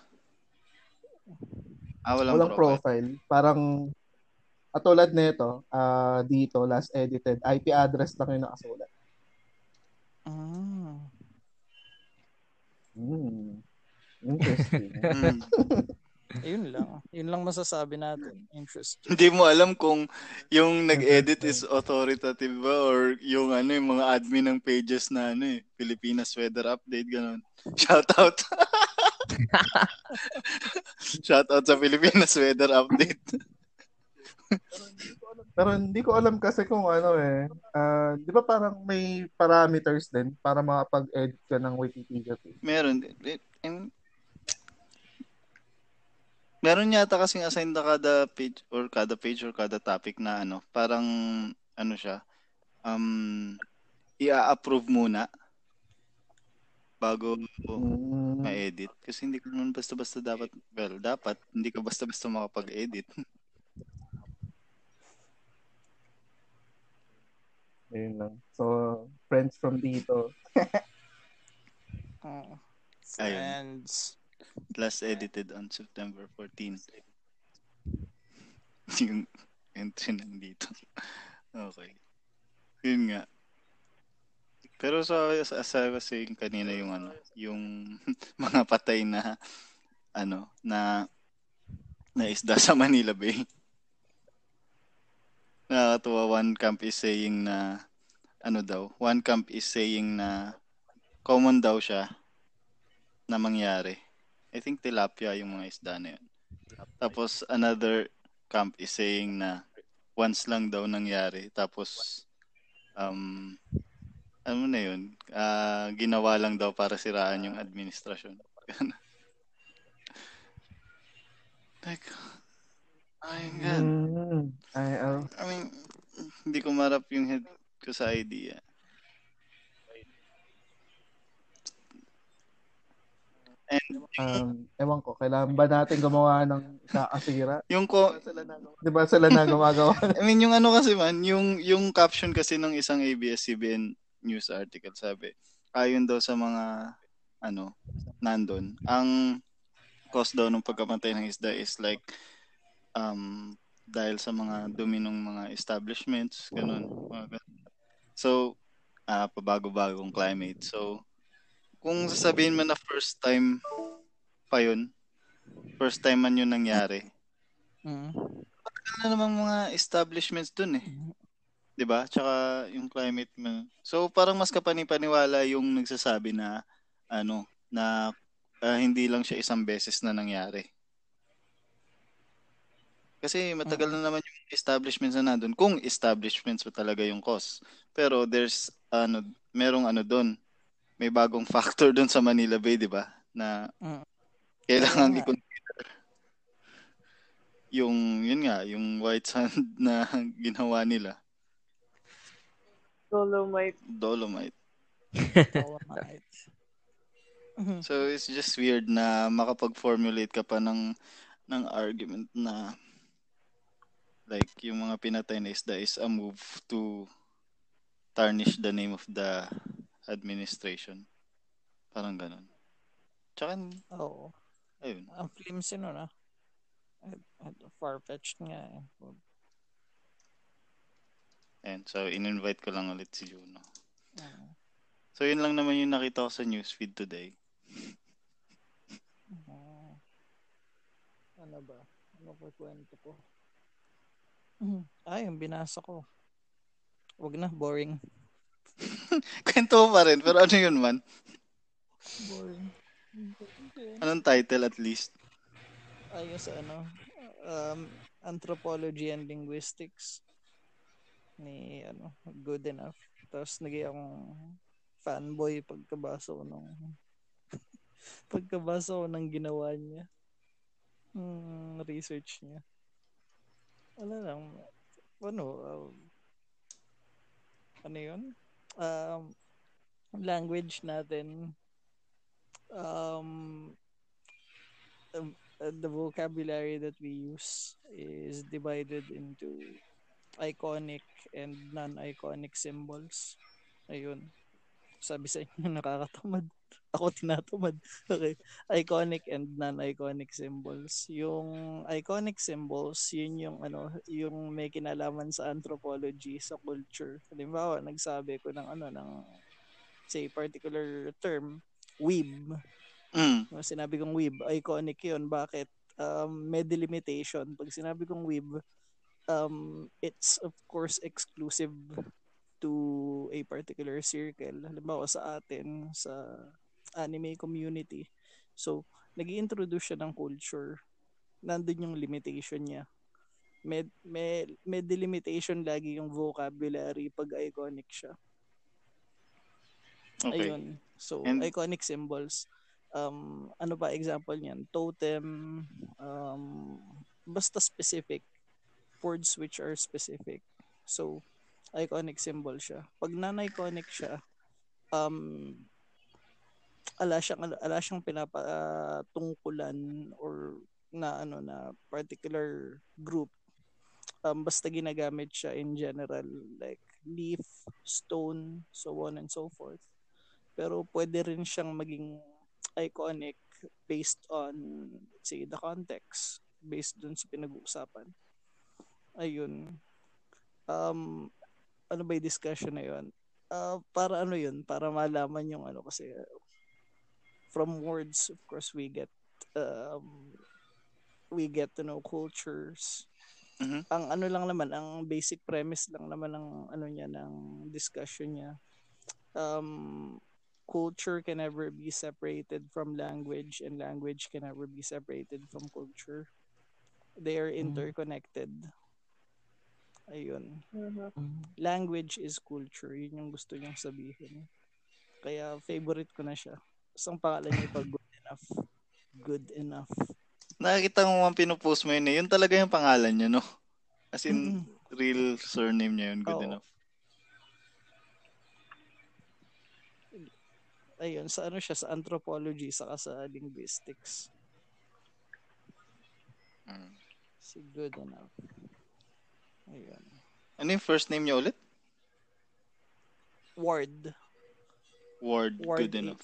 Ah, walang, Walang profile. profile. Parang katulad nito, ah dito last edited, IP address lang yung nakasulat. Ah. Hmm. Interesting. (laughs) Mm. Ayun lang. Yun lang masasabi natin. Interesting. Hindi mo alam kung yung nag-edit is authoritative ba or yung ano yung mga admin ng pages na ano eh, Pilipinas weather update ganun. (laughs) Shout out. (laughs) (laughs) Shout out sa Pilipinas weather update. (laughs) Pero hindi ko alam kasi kung ano eh. Ah, 'di ba parang may parameters din para makapag-edit ka ng Wikipedia page? Meron. Eh, em, Meron yata kasing assign na kada page or kada page or kada topic na ano, parang ano siya, um, i-approve muna bago Hmm. ma-edit. Kasi hindi ko naman basta-basta dapat, well, dapat, hindi ka basta-basta makapag-edit. Ayun lang. So, friends from dito. (laughs) Oh. Ayun. Friends. Last edited on September 14. (laughs) Yung entry nandito. (laughs) okay. Yun nga. Pero sa as I was saying kanina yung ano, yung (laughs) mga patay na ano, na na isda sa Manila Bay. (laughs) Nakakatuwa, one camp is saying na ano daw, one camp is saying na common daw siya na mangyari. I think tilapia yung mga isda na yun. Tapos another camp is saying na once lang daw nangyari. Tapos um ano na yun, ah, ginawa lang daw para siraan yung administrasyon. (laughs) like, my God. Hmm. Ay, oh. I mean, hindi ko marap yung head ko sa idea. And Um, ewan ko, kailangan ba natin gumawa ng kakasira? (laughs) yung ko, Di ba sila na gumagawa? (laughs) I mean, yung ano kasi man, yung, yung caption kasi ng isang ABS-CBN news article, sabi, ayon daw sa mga, ano, nandun, ang cause daw ng pagkamatay ng isda is like, um, dahil sa mga dumi ng mga establishments, ganun. So, ah pabago-bagong climate. So, kung sasabihin mo na first time pa yun, first time man yun nangyari, Mm. ano namang mga establishments dun eh. 'Di ba? Tsaka yung climate mo. So parang mas kapanipaniwala yung nagsasabi na ano na ah, hindi lang siya isang beses na nangyari. Kasi matagal na naman yung establishments na nandun. Kung establishments pa talaga yung cause. Pero there's ano merong ano doon. May bagong (laughs) factor doon sa Manila Bay, 'di ba? Na Mm. kailangan nga. i-consider yung yun nga, yung white sand (laughs) na ginawa nila, Dolomite. dolomite. Dolomite. Mhm. So it's just weird na makapag-formulate ka pa ng ng argument na like yung mga pinatay na isda is a move to tarnish the name of the administration. Parang ganun. Tsaka, Oo. ayun. Ang flimsy nun ah. Far-fetched nga eh. Ayun. So, in-invite ko lang ulit si Juno. So, yun lang naman yung nakita ko sa newsfeed today. Ah. Ano ba? Ano pa kwento ko? Mhm. Ay, yung binasa ko. Wag na, boring. (laughs) Kwento pa rin, pero ano yun man? Boring. Anong title at least? Ayos ano. Um, anthropology and linguistics ni ano good enough. Tapos naging akong fanboy pagkabasa ko nung (laughs) pagkabasa ko ng ginawa niya. Hmm, research niya. Ano lang. Ano um, ano yun? Um, language natin. Um, uh, the vocabulary that we use is divided into iconic and non-iconic symbols. Ayun. Sabi sa inyo, (laughs) nakakatamad. Ako tinatamad. (laughs) Okay. Iconic and non-iconic symbols. Yung iconic symbols, yun yung ano, yung may kinalaman sa anthropology, sa culture. Halimbawa, nagsabi ko ng ano, ng say particular term, weeb. Mm. Sinabi kong weeb, iconic yun. Bakit? Um, may delimitation. Pag sinabi kong weeb, um, it's of course exclusive to a particular circle. Halimbawa sa atin, sa anime community. So, nag introduce siya ng culture. Nandun yung limitation niya. May, may, may delimitation lagi yung vocabulary pag iconic siya. Okay. Ayun. So, And- iconic symbols. Um, ano ba example niyan? Totem, um, basta specific. Words which are specific. So, iconic symbol siya. Pag non-iconic siya, um, ala siyang, ala siyang pinapatungkulan or na ano na particular group um, basta ginagamit siya in general like leaf, stone, so on and so forth. Pero pwede rin siyang maging iconic based on say the context based dun sa pinag-uusapan. Ayun. Um ano ba yung discussion na yun? Uh, para ano yun? Para malaman yung ano kasi from words of course we get um, we get to know cultures Mhm. ang ano lang naman ang basic premise lang naman ng ano niya ng discussion niya um culture can never be separated from language and language can never be separated from culture they are Mhm. interconnected ayun Mhm. language is culture yun yung gusto niyang sabihin kaya favorite ko na siya isang pangalan niya pa good enough good enough Nakikita mo ang pinupost mo yun eh. Yun talaga yung pangalan niya, no? As in, Mm-mm. real surname niya yun. Good Oo. enough. ayun sa ano siya sa anthropology saka sa linguistics Mm. si good enough ayun Ano yung first name niya ulit? Ward. Ward, Ward good enough.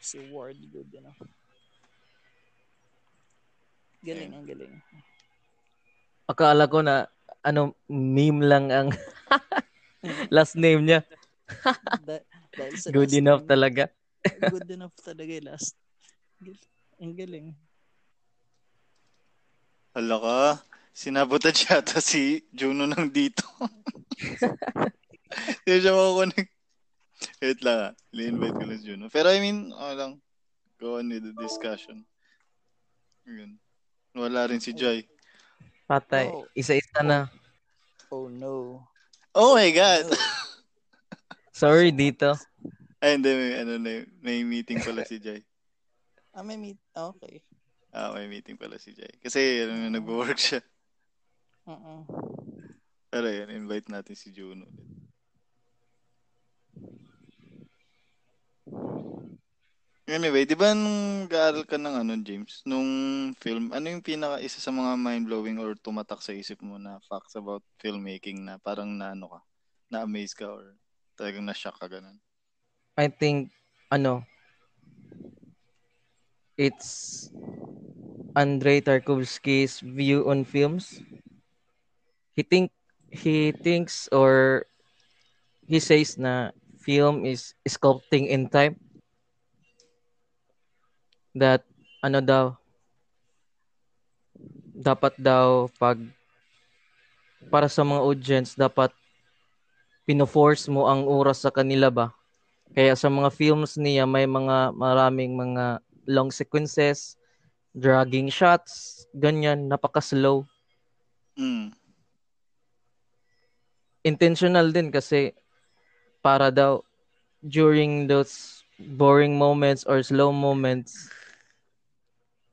Si Ward good enough. Galing ang galing. Akala ko na ano meme lang ang (laughs) last name niya. (laughs) Da- Good enough name, talaga. good enough talaga yung last. Ang galing. Hala ka, sinabotage yata si Juno ng dito. (laughs) Hindi siya makakonect. Wait lang ah. I-invite ko lang si Juno. Pero I mean, okay lang. Go on with the discussion. Yun. Wala rin si Joy. Patay. Oh. Isa-isa na. oh no Oh my God! (laughs) Sorry dito. Ay, hindi. May, ano, na, may meeting pala si Joy. ah may meet okay Ah, may meeting pala si Joy. Kasi ano, nag-work siya. Uh Pero yun, invite natin si Juno. Anyway, di ba nung gaaral ka ng ano, James, nung film, ano yung pinaka isa sa mga mind-blowing or tumatak sa isip mo na facts about filmmaking na parang na ano ka, na-amaze ka or talagang na-shock ka ganun? I think ano it's Andrei Tarkovsky's view on films. He think he thinks or he says na film is sculpting in time. That ano daw dapat daw pag para sa mga audience dapat pino-force mo ang oras sa kanila ba kaya sa mga films niya may mga maraming mga long sequences, dragging shots, ganyan, napaka-slow. Mm. Intentional din kasi para daw during those boring moments or slow moments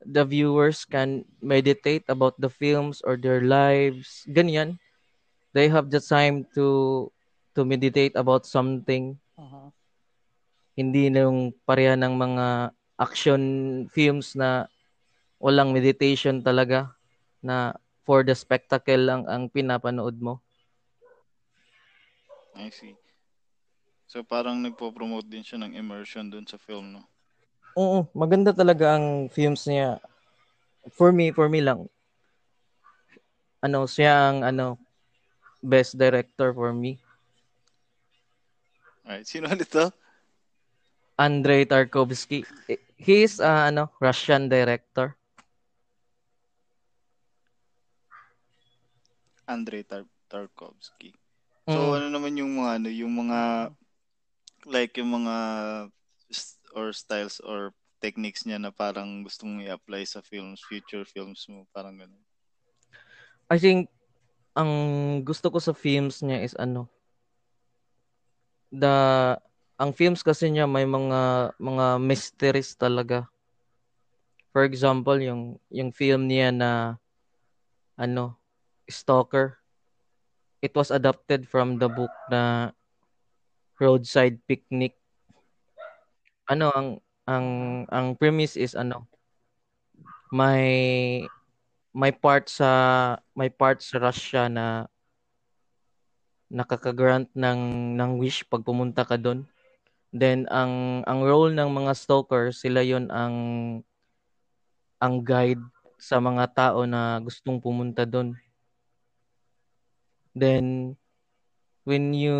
the viewers can meditate about the films or their lives. Ganyan. They have the time to to meditate about something. Mhm. hindi na yung pareha ng mga action films na walang meditation talaga na for the spectacle lang ang pinapanood mo I see. So parang nagpo-promote din siya ng immersion dun sa film, no? Oo, maganda talaga ang films niya. For me, for me lang. Ano, siya ang ano best director for me. Alright, sino (laughs) ulit to? Andrei Tarkovsky. He is uh, ano, Russian director. Andrei Tar- Tarkovsky. So Mm. ano naman yung mga ano, yung mga like yung mga or styles or techniques niya na parang gusto mong i-apply sa films, future films mo, parang ganun. I think ang gusto ko sa films niya is ano the ang films kasi niya may mga mga mysteries talaga. For example, yung yung film niya na ano Stalker. It was adapted from the book na Roadside Picnic. Ano ang ang ang premise is ano may may part sa may part sa Russia na nakaka-grant ng ng wish pag pumunta ka doon. Then ang ang role ng mga stalker, sila 'yon ang ang guide sa mga tao na gustong pumunta doon. Then when you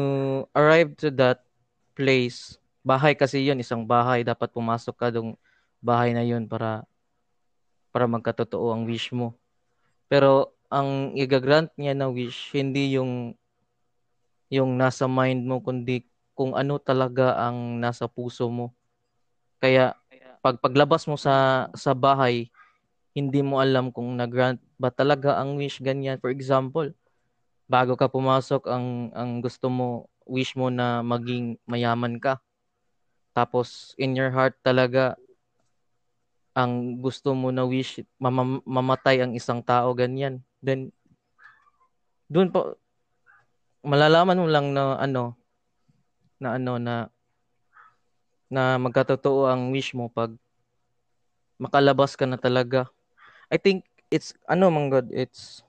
arrive to that place, bahay kasi 'yon, isang bahay, dapat pumasok ka dong bahay na 'yon para para magkatotoo ang wish mo. Pero ang igagrant niya na wish hindi yung yung nasa mind mo kundi kung ano talaga ang nasa puso mo. Kaya pag paglabas mo sa sa bahay, hindi mo alam kung nag-grant ba talaga ang wish ganyan. For example, bago ka pumasok ang ang gusto mo wish mo na maging mayaman ka. Tapos in your heart talaga ang gusto mo na wish mamam- mamatay ang isang tao ganyan. Then doon pa malalaman mo lang na ano na ano na na magkatotoo ang wish mo pag makalabas ka na talaga. I think it's ano man God, it's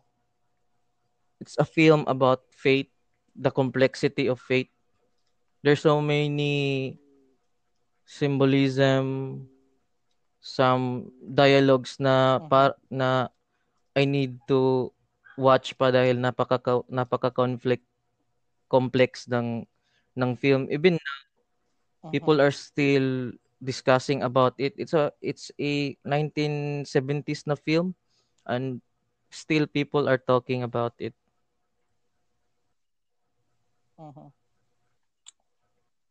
it's a film about faith, the complexity of faith. There's so many symbolism, some dialogues na par, na I need to watch pa dahil napaka napaka conflict complex ng ng film even Mhm. people are still discussing about it it's a it's a 1970s na film and still people are talking about it Mhm.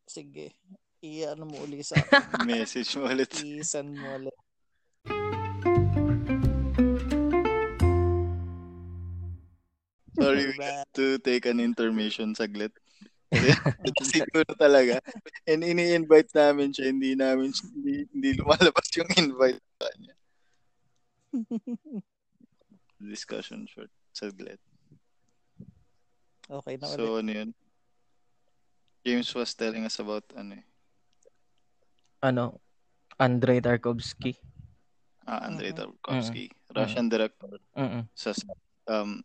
Sige. I-ano mo uli sa. (laughs) Message mo ulit. I-send mo ulit. Sorry, we Diba? got to take an intermission saglit. (laughs) Kasi siguro talaga. And ini-invite namin siya, hindi namin siya- hindi, hindi lumalabas yung invite sa kanya. (laughs) Discussion short. Saglit. Okay na ulit. So, ano yun? James was telling us about ano eh. ano Andrei Tarkovsky Ah, Andrei. Tarkovsky. Russian director. mm Sa, um,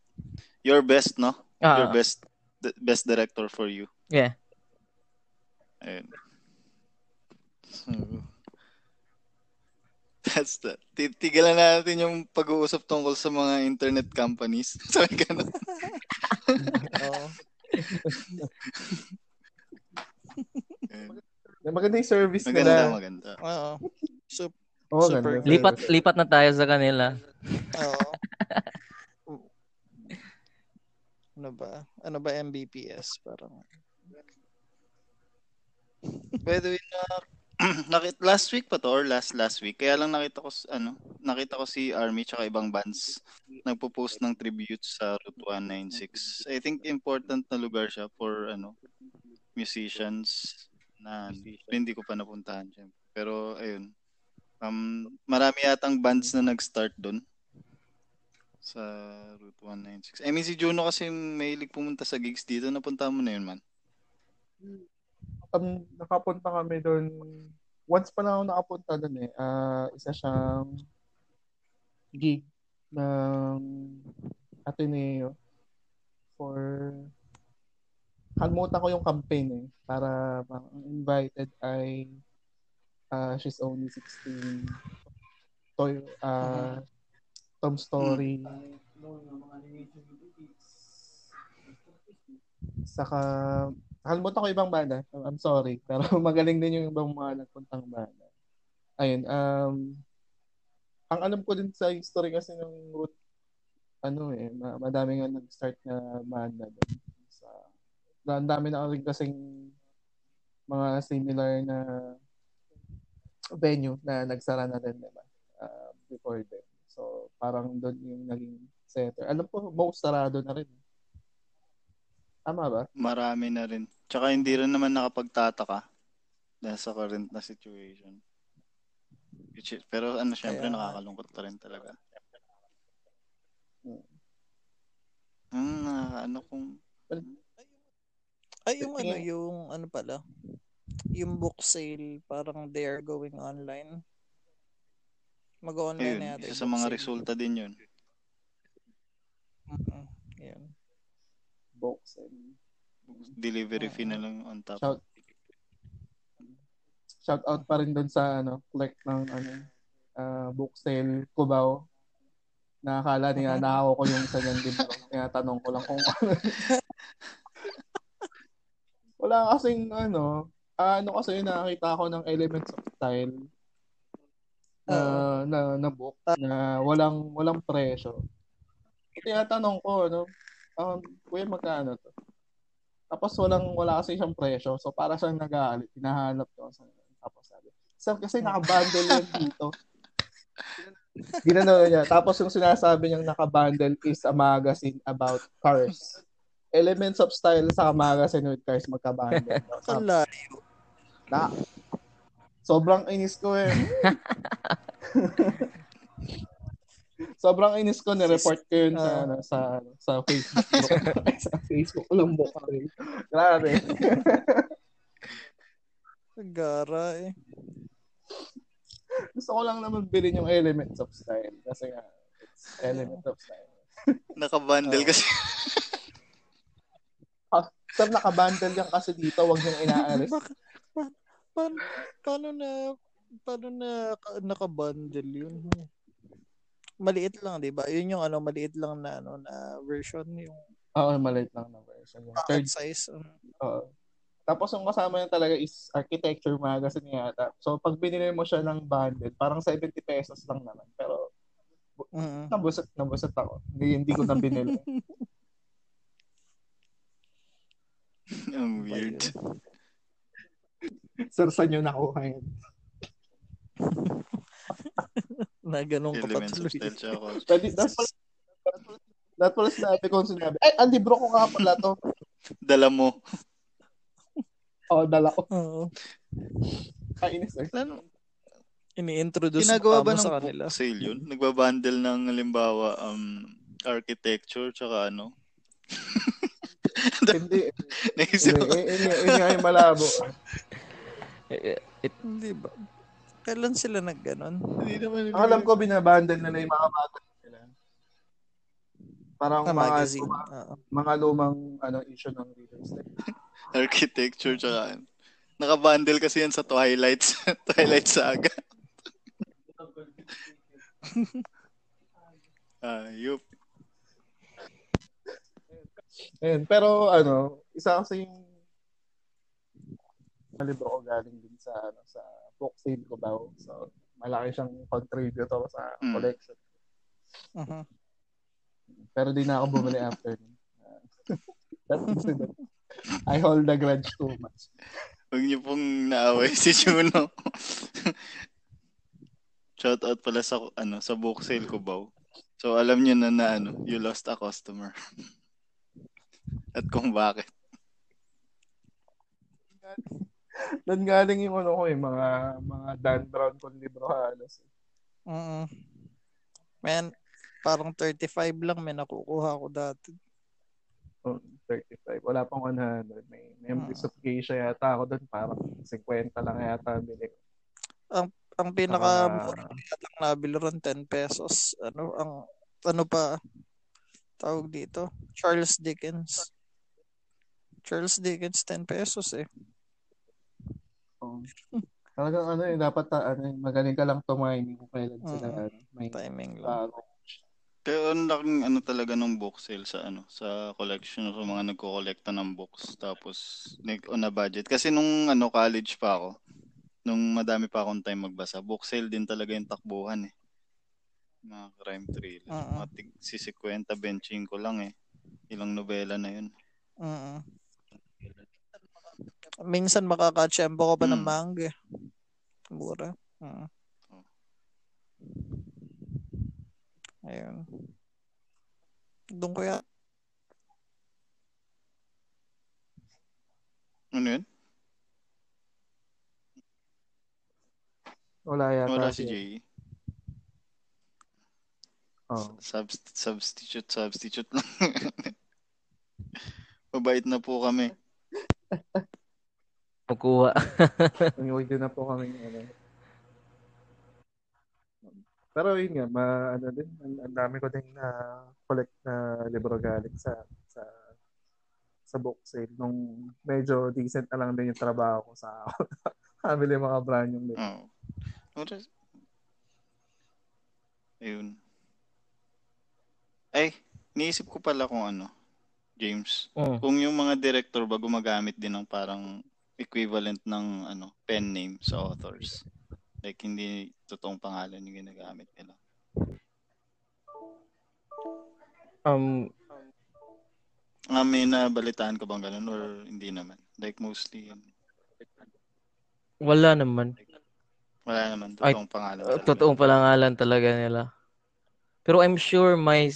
your best, no? ah, Your best the best director for you. yeah Ayun. So, (laughs) that's that. Titigilan natin yung pag-uusap tungkol sa mga internet companies. (laughs) Sabi ganun. (laughs) Oo. Maganda yung service Maganda, nila. maganda. Oo. So, Oo, Super ganda. lipat lipat na tayo sa kanila oo. ano ba? Ano ba MBPS? Parang By the way, na, (clears throat) nakita, last week pa to or last last week, kaya lang nakita ko ano, nakita ko si Army tsaka ibang bands nagpo-post ng tributes sa Route 196. I think important na lugar siya for ano musicians na hindi ko pa napuntahan siya. Pero ayun. Um, marami yatang bands na nag-start doon sa Route 196. I mean si Juno kasi may pumunta sa gigs dito. Napunta mo na yun man. Um, nakapunta kami doon. Once pa lang ako nakapunta doon eh. Uh, isa siyang gig ng Ateneo for kalimutan ko yung campaign eh para ang invited ay uh, she's only 16 toy uh, Tom Story. Saka kalimutan ko ibang banda. I'm sorry (laughs) pero magaling din yung ibang mga nagpuntang banda. Ayun um ang alam ko din sa history kasi ng root ano eh, madami nga nag-start na banda doon. Sa, ang dami na rin kasing mga similar na venue na nagsara na din, diba? Uh, before then. So, parang doon yung naging center. Alam ko, most sarado na rin. Tama ba? Marami na rin. Tsaka hindi rin naman nakapagtataka dahil sa current na situation. Which is, pero ano, syempre Kaya, nakakalungkot pa rin talaga. Hmm, ano kung... Ay, yung ano, yung ano pala, yung book sale, parang they are going online. Mag-online na yata. Isa sa mga sale. resulta din yun. Mm-hmm. Yan. Book sale. Delivery uh, fee na lang on top. Shout, shout out pa rin doon sa ano, click ng ano, uh, book sale Cubao. Nakakala niya na ako ko yung isa niyang libro. Kaya tanong ko lang kung ano. (laughs) Wala kasing ano, uh, ano kasi nakakita ko ng elements of style uh, na, na book na walang walang presyo. Kaya tanong ko, ano, um, kuya magkano to? Tapos walang wala kasi siyang presyo. So para siyang nag-aalit, hinahanap ko sa tapos sabi. Sabi kasi naka-bundle yan dito. Ginano niya. Tapos yung sinasabi niyang naka-bundle is a magazine about cars. Elements of style sa magazine with cars magka-bundle. (laughs) Kalayo. Na, sobrang inis ko eh. (laughs) sobrang inis ko ni-report ko yun sa, uh, sa, sa Facebook. (laughs) sa Facebook lang mo kami. Grabe. Gara eh. Gusto ko lang naman bilhin yung elements of style. Kasi nga, it's element of style. Naka-bundle uh, kasi. Ah, sir, naka-bundle yan kasi dito. Huwag niyong inaalis. (laughs) pa, pa, paano na paano na naka-bundle yun? Maliit lang, 'di ba? Yun yung ano, maliit lang na ano na version yung Oo, maliit lang na version. Yung third size. Um, Oo. Tapos yung kasama niya talaga is architecture magazine yata. So pag binili mo siya ng bundle, parang 70 pesos lang naman. Pero mm-hmm. nabusat, nabusat ako. Hindi, hindi ko na binili. (laughs) (laughs) Ang weird. Sir, saan nyo nakuha yun? (laughs) na ganun ka pa tuloy. Pwede, that's pala, that's pala sinabi ko sinabi. Ay, ang libro ko nga pala to. Dala mo. Oo, oh, dala ko. Oo. Kainis eh. Ano? Ini-introduce Ginagawa ba ng sa kanila? book sale yun? Nagbabundle ng halimbawa um, architecture tsaka ano? (laughs) (laughs) hindi. Naisip ko. Yung malabo. Eh, eh, it, hindi ba? Kailan sila nagganon? Hindi naman. Ang alam ko, binabundle na na yung mga magazine nila. Parang ah, mga, magazine. Mga lumang ano, issue ng Reader's Digest (laughs) architecture tsaka Naka-bundle kasi yan sa Twilight (laughs) Twilight Saga. Ayup. Ayun, pero ano, isa kasi yung libro ko galing din sa ano sa book sale ko ba. So, malaki siyang contributor sa mm. collection. Uh-huh. Pero di na ako bumili after. Incident. (laughs) I hold the grudge too much. Huwag niyo pong naaway (laughs) si Juno. Shout out pala sa ano sa book sale ko ba. So alam niyo na na ano, you lost a customer. (laughs) At kung bakit. Doon galing yung ano ko eh, mga, mga Dan Brown kong libro halos. Mm. Man, parang 35 lang may nakukuha ko dati. Oh, 35. Wala pang 100. May Memories Ah. of Geisha yata ako doon. Parang 50 lang yata bili ko. Ang pinaka Saka, lang nabili ron 10 pesos. Ano ang ano pa tawag dito? Charles Dickens. Charles Dickens 10 pesos eh. oh, talagang ano eh, dapat ta, ano, eh, magaling ka lang tumiming kung kailan sila Mm. ano, may Timing lang. bago. Kaya ang laking ano talaga ng book sale sa ano sa collection sa mga nagko-kolekta ng books tapos like, on a budget kasi nung ano college pa ako nung madami pa akong time magbasa book sale din talaga yung takbuhan eh mga crime thriller Oo. mga tig si 50 benching ko lang eh ilang nobela na yun Mm. Minsan makakatsyempo ko pa ng Mm. manga. Mura. Mm. Ayun. Doon ko ya ano yun Wala yata. wala si. Jay Oh. Subst- substitute substitute lang (laughs) mabait na po kami Kukuha. Huwag din na po kami ano. Pero yun nga, ma, ano din, ang, ang dami ko din na collect na libro galing sa sa sa book sale nung medyo decent na lang din yung trabaho ko sa (laughs) Family mga brand yung libro. Oo. Oras. Ayun. Ay, niisip ko pala kung ano, James. Mm. Kung yung mga director ba gumagamit din ng parang equivalent ng ano, pen name sa authors. Like hindi totoong pangalan yung ginagamit nila. Um, Ah, may nabalitaan ka bang ganun or hindi naman? Like mostly wala naman. wala naman Ay, totoong pangalan. Uh, talaga. totoong palangalan talaga nila. Pero I'm sure may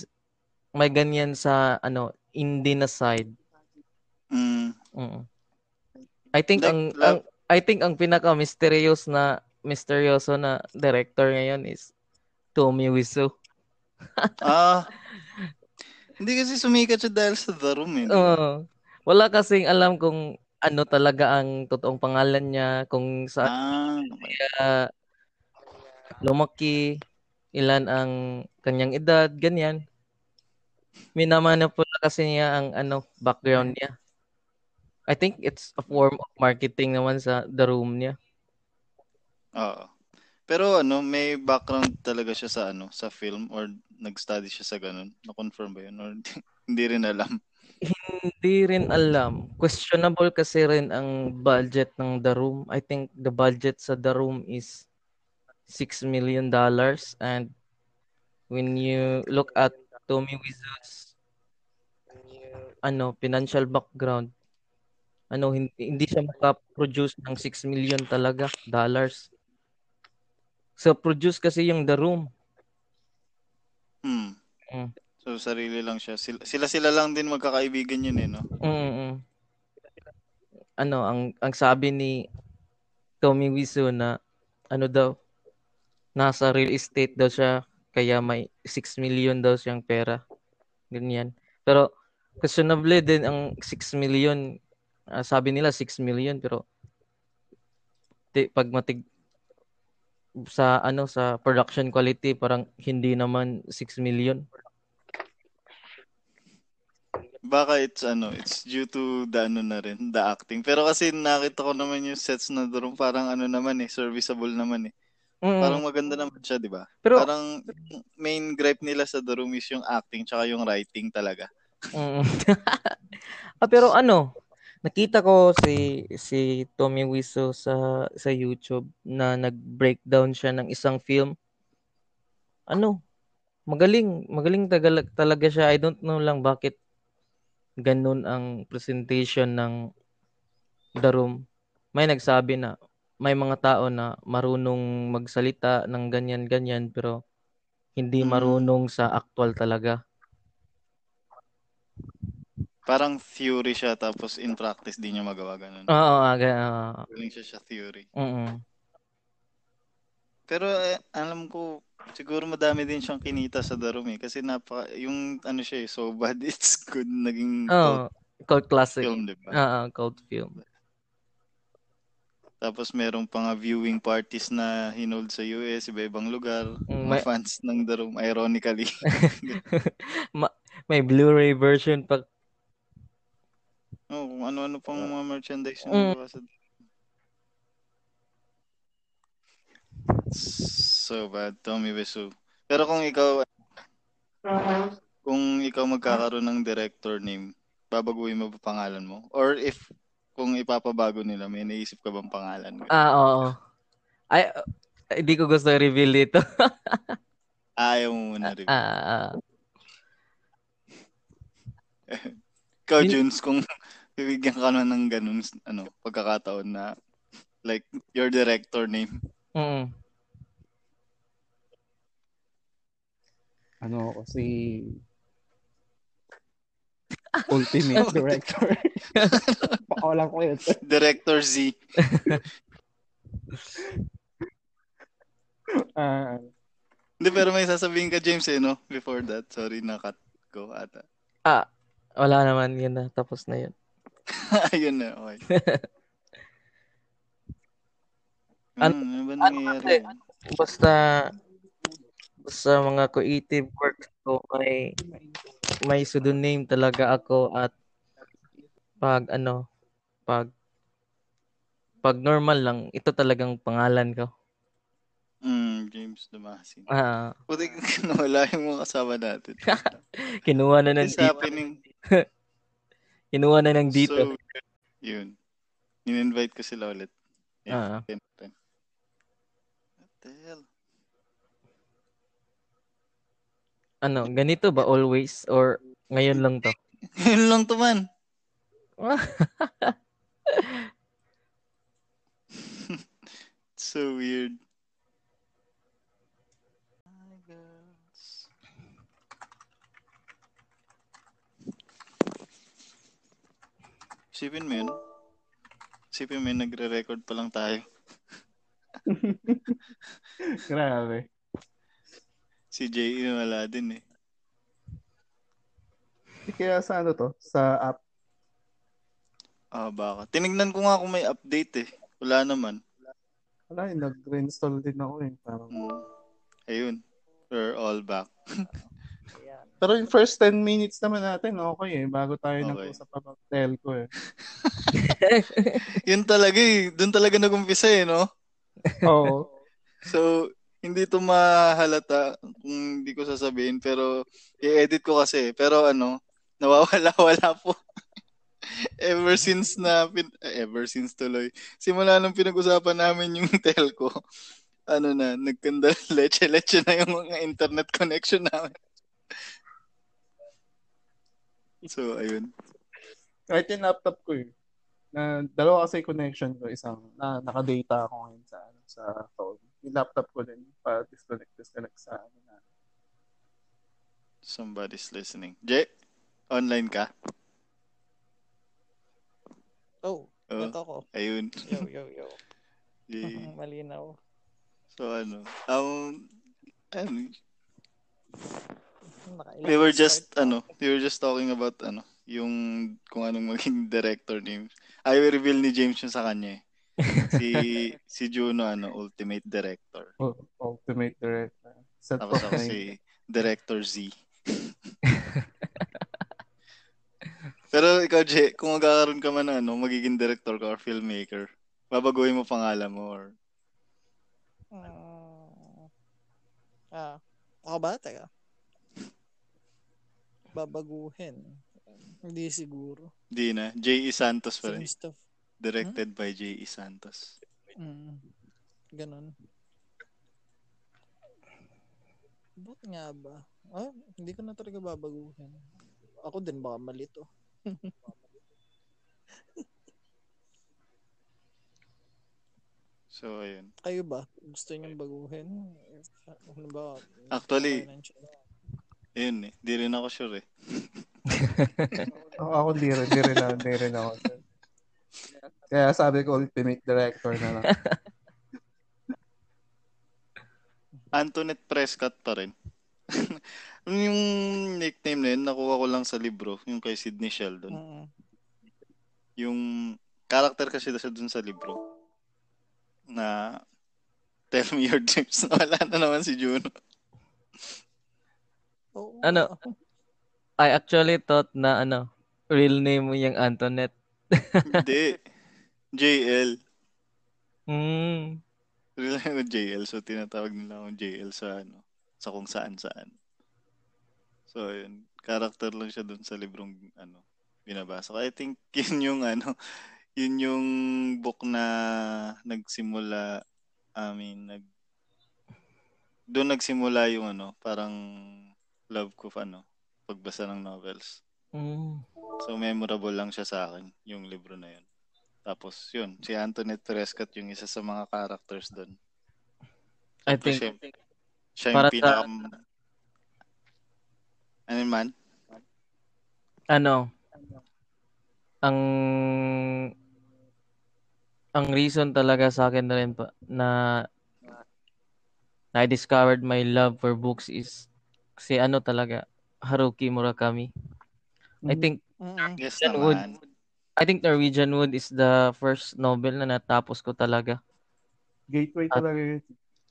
may ganyan sa ano indie na side. Mm, Mm. I think Like, ang, ang I think ang pinaka mysterious na misteryoso na director ngayon is Tomi Wiseau. (laughs) ah, hindi kasi sumikat siya dahil sa The Room eh. Oo. wala kasing alam kung ano talaga ang totoong pangalan niya, kung sa Ah, okay. uh, lumaki, ilan ang kanyang edad, ganyan. Minamanipula kasi niya ang ano background niya. I think it's a form of marketing naman sa the room niya. Oo. Pero ano, may background talaga siya sa ano, sa film or nag-study siya sa ganun. Na-confirm ba yun or (laughs) hindi rin alam? Hindi rin alam. Questionable kasi rin ang budget ng The Room. I think the budget sa The Room is 6 million dollars and when you look at Tommy Wiseau's ano, financial background, ano, hindi, hindi siya makaproduce ng 6 million talaga dollars. So, produce kasi yung The Room. Hmm. Mm. So, sarili lang siya. Sila, sila-sila lang din magkakaibigan yun eh, no? Mm. Ano, ang ang sabi ni Tommy Wiseau na ano daw nasa real estate daw siya kaya may 6 million daw siyang pera. Ganyan. Pero questionable din ang 6 million. Ah, sabi nila 6 million pero ti, pag matig sa ano sa production quality parang hindi naman 6 million. Baka it's ano, it's due to the ano na rin, the acting. Pero kasi nakita ko naman yung sets na doon, parang ano naman eh, serviceable naman eh. Mm. Parang maganda naman siya, di ba? pero Parang main gripe nila sa The Room is yung acting tsaka yung writing talaga. Mm. (laughs) ah, pero ano, nakita ko si si Tommy Wiseau sa sa YouTube na nag-breakdown siya ng isang film. Ano? Magaling, magaling tagal, talaga siya. I don't know lang bakit ganun ang presentation ng The Room. May nagsabi na may mga tao na marunong magsalita ng ganyan-ganyan pero hindi Mm. marunong sa actual talaga. Parang theory siya tapos in practice di niya magawa ganun. Oo, aga. Uh, Galing siya sa theory. mm Pero eh, alam ko siguro madami din siyang kinita sa Room eh kasi napaka yung ano siya eh, so bad it's good naging Oh, cult classic. film, di ba? Ah, ah, cult film. Tapos merong pang viewing parties na hinold sa US, iba-ibang lugar. Mm, may- fans ng The Room, ironically. (laughs) May Blu-ray version pa. oh, kung ano-ano pang mga merchandise yung Mm. sa So bad, Tommy Wiseau. Pero kung ikaw, kung ikaw magkakaroon ng director name, babaguhin mo ba pangalan mo? Or if kung ipapabago nila, may naisip ka bang pangalan? Ah, oo. Ay, uh, hindi ko gusto i-reveal dito. (laughs) Ayaw mo muna rin. Ah, ah. (laughs) Ikaw, Yun- Junes, kung (laughs) bibigyan ka na ng ganun, ano, pagkakataon na, like, your director name. Mm. Ano ako si Ultimate Director. Pakawalan ko yun. (laughs) Director Z. (laughs) Ah, Hindi, pero may sasabihin ka, James, eh, no? Before that. Sorry, nakat ko ata. Wala naman yun na. Tapos na yun. (laughs) Ayun na, okay. Ano- Hmm, ano ba ano nangyayari? Basta sa mga creative works ko, may may pseudonym talaga ako at pag ano, pag pag normal lang, ito talagang pangalan ko. Hmm, James Damascene. Ah, Puti (laughs) nawala yung mga kasama natin. (laughs) kinuha na ng It's dito. happening. (laughs) Kinuha na ng dito. So, yun. In-invite ko sila ulit. Ah. Yeah, ten- What the hell? ano, ganito ba always or ngayon lang to? Yun lang to man. (laughs) so weird. Isipin mo yun. Isipin mo yun, nagre-record pa lang tayo. (laughs) grabe. Si J.E. wala din eh. Kaya sa ano to? Sa app. Ah, baka. Tinignan ko nga kung may update eh. Wala naman. Wala yun, nag-reinstall din ako eh. Parang... Hmm. Ayun. We're all back. (laughs) Pero yung first 10 minutes naman natin, okay eh. Bago tayo Okay. nag-usap about telco eh. (laughs) Yun talaga eh. Doon talaga nag-umpisa eh, no? Oo. (laughs) So, hindi to mahalata kung hindi ko sasabihin. Pero, i-edit ko kasi. Pero ano, nawawala-wala po. (laughs) ever since na, pin- eh, ever since tuloy. Simula nung pinag-usapan namin yung (laughs) telco, ano na, nagkanda (laughs) leche-leche na yung mga internet connection namin. So, ayun. Kahit yung laptop ko eh. Na, dalawa kasi connection ko. Isang na, naka-data ako ngayon sa, ano, sa phone. Yung laptop ko din pa disconnect disconnect sa ano na. Somebody's listening. Jay, online ka? Oh, Oh, ito ko. ayun. Yo, yo, yo. (laughs) Jay. (laughs) Malinaw. So, ano, um, ano, Nakailang we were just, ano, we were just talking about, ano, yung kung anong maging (laughs) director name. I will reveal ni James yung sa kanya eh. Si, si Juno, ano, ultimate director. Oh, ultimate director. Set Tapos of ako si Director Z. Pero ikaw, Jay, kung magkakaroon ka man na, ano, magiging director ka or filmmaker, babaguhin mo pangalan mo or Mm. ah, ako ba? Teka. Babaguhin. Hindi siguro. di na. J.E. Santos pa rin. Stuff. Directed by J.E. Santos. Mm. Ganon. Ba't nga ba? Ah, hindi ko na talaga babaguhin. Ako din baka mali to. So, ayun. Kayo ba? Gusto niyong baguhin? Ano ba? Actually? Ayun eh. Di rin ako sure eh. Ako, (laughs) ako di rin, di rin, ako- di rin ako. Kaya sabi ko, ultimate director na lang. (laughs) Antoinette Prescott pa rin. (laughs) yung nickname na yun, nakuha ko lang sa libro, yung kay Sidney Sheldon. Mm. Yung character kasi siya dun sa libro na Tell me your dreams. (laughs) Wala na naman si Juno. Ano? I actually thought na ano, real name mo yung Antoinette. (laughs) Hindi. JL. Mm. Real name JL. So, tinatawag nila akong JL sa ano, sa kung saan saan. So, yun. Character lang siya dun sa librong ano, binabasa ko. I think (laughs) yun yung ano, yun yung book na nagsimula, I mean, nag, doon nagsimula yung ano, parang love ko ano, pagbasa ng novels. Mm. So, memorable lang siya sa akin, yung libro na yun. Tapos, yun, si Antoinette Prescott yung isa sa mga characters doon. I think siya, siya yung pinaka... Ano yun man? ano ang ang reason talaga sa akin na rin pa na na I discovered my love for books is kasi ano talaga Haruki Murakami. I Mm. think Mm-mm. Yes Norwegian Wood. I think Norwegian Wood is the first novel na natapos ko talaga. Gateway talaga yun.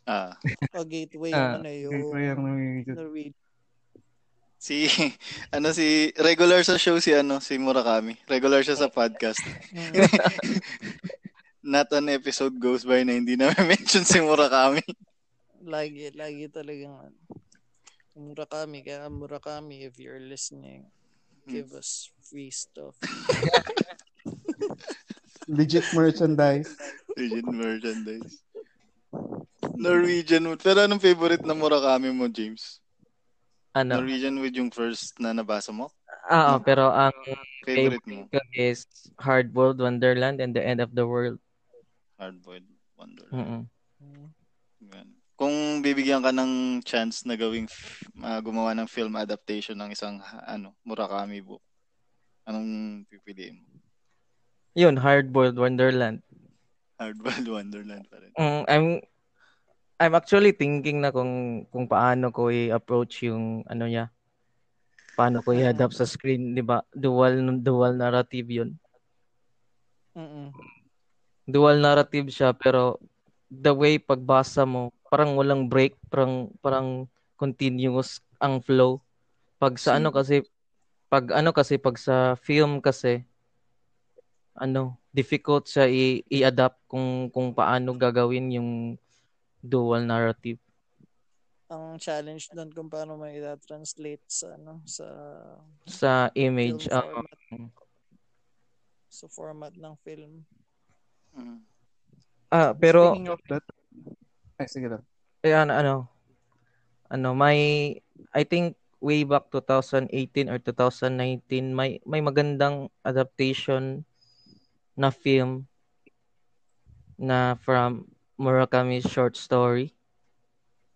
Ah, O gateway Ah, yung ano Gateway yung ang Norwegian. Norwegian. Si, (laughs) ano si, regular sa show si ano, si Murakami. Regular siya sa podcast. Mm. (laughs) Not an episode goes by na hindi na (laughs) mention si Murakami. lagi, lagi talagang. Murakami, kaya Murakami, if you're listening, give us free stuff. Legit merchandise. Norwegian merchandise. Norwegian Wood. Pero anong favorite na Murakami mo, James? Ano? Norwegian Wood yung first na nabasa mo? Ah, oh, pero ang Favorite favorite mo? ko is Hard Boiled Wonderland and the End of the World. Hardboiled Wonderland. Mm. Yan. Kung bibigyan ka ng chance na gawing ah, gumawa ng film adaptation ng isang ano Murakami book, anong pipiliin mo? Yun, Hard Boiled Wonderland. Hardboiled Wonderland pa rin. Mm, I'm I'm actually thinking na kung kung paano ko i-approach yung ano niya. Paano ko i-adapt sa screen, 'di ba? Dual dual narrative 'yun. Mm-mm. Dual narrative siya pero the way pagbasa mo, parang walang break, parang parang continuous ang flow. Pag sa ano kasi pag ano kasi pag sa film kasi ano, difficult siya i- i-adapt kung kung paano gagawin yung dual narrative. Ang challenge doon kung paano may translate sa ano sa sa image. ah, format. sa format ng film. Mm. ah, pero Speaking of that, ay, sige lang. eh, ano, ano, ano, may, I think way back 2018 or 2019, may, may magandang adaptation na film na from Murakami's short story.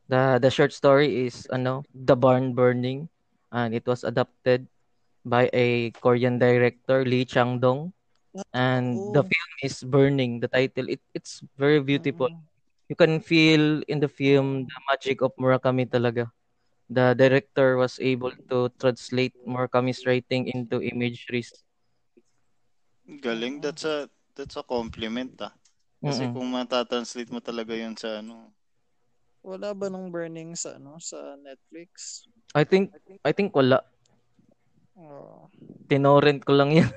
The the short story is ano, The Barn Burning and it was adapted by a Korean director Lee Chang-dong and the Oh. film is Burning the title it it's very beautiful Mm-mm. you can feel in the film the magic of Murakami talaga. The director was able to translate Murakami's writing into imageries. Galing, that's a that's a compliment ah. Kasi Mm-mm. kung matatranslate mo talaga yun sa ano, Wala ba nung burning sa ano sa Netflix? I think I think wala. Oh. Tinorrent ko lang yan. (laughs)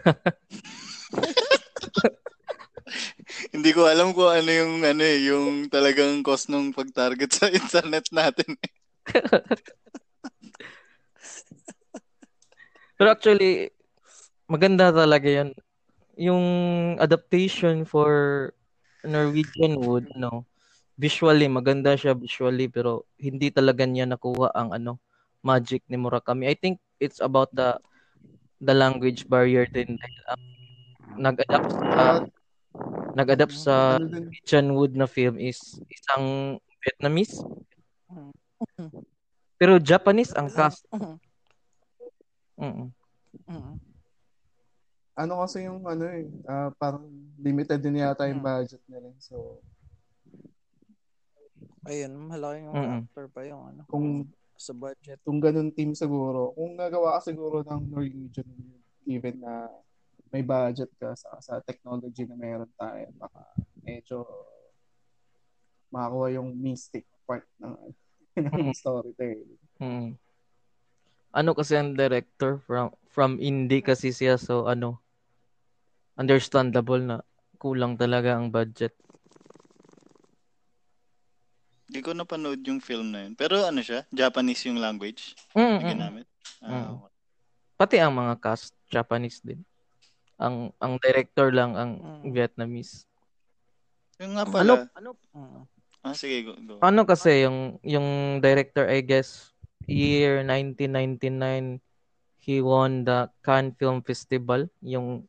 hindi ko alam kung ano yung ano eh, yung talagang cost nung pag-target sa internet natin. (laughs) Pero actually maganda talaga 'yan. Yung adaptation for Norwegian Wood, no. Visually maganda siya visually pero hindi talaga niya nakuha ang ano magic ni Murakami. I think it's about the the language barrier din dahil ang nag-adapt sa nag-adapt sa Ano? John Wood na film is isang Vietnamese. Mm. Pero Japanese ang cast. Mm. Mm. Mm. Ano kasi yung ano eh, ah, parang limited din yata yung Mm. budget nila. So, Ayun, malaking Mm-mm. factor pa yung ano, kung sa budget. kung ganun team siguro, kung gagawa ka siguro ng Norwegian given na may budget ka sa, sa technology na meron tayo, baka medyo makakuha yung mystic part ng, (laughs) ng storytelling. Mm. Ano kasi ang director from from indie kasi siya so ano understandable na kulang talaga ang budget. Hindi ko napanood yung film na yun. Pero ano siya? Japanese yung language Mm, na ginamit. Mm. okay. Pati ang mga cast Japanese din. Ang ang director lang ang Mm. Vietnamese. Yung nga pala. Mm. Ah, sige, go. go. Ano kasi yung yung director I guess year 1999 he won the Cannes Film Festival yung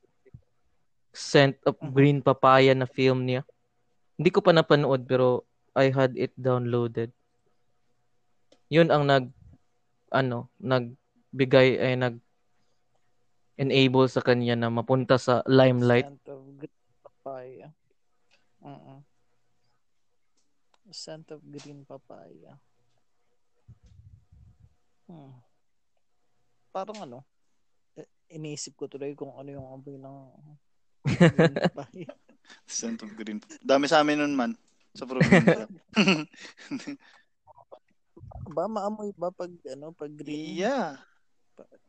Scent of Mhm. Green Papaya na film niya. Hindi ko pa napanood pero I had it downloaded. Yun ang nag ano, nagbigay ay nag enable sa kanya na mapunta sa limelight. Scent of green papaya. Mm. Scent of green papaya. Hmm. Parang ano, eh, iniisip ko tuloy kung ano yung amoy ng. Scent of green. Dami sa amin nun man. Sa probinsya. (laughs) ba maamoy ba pag ano pag green? yeah.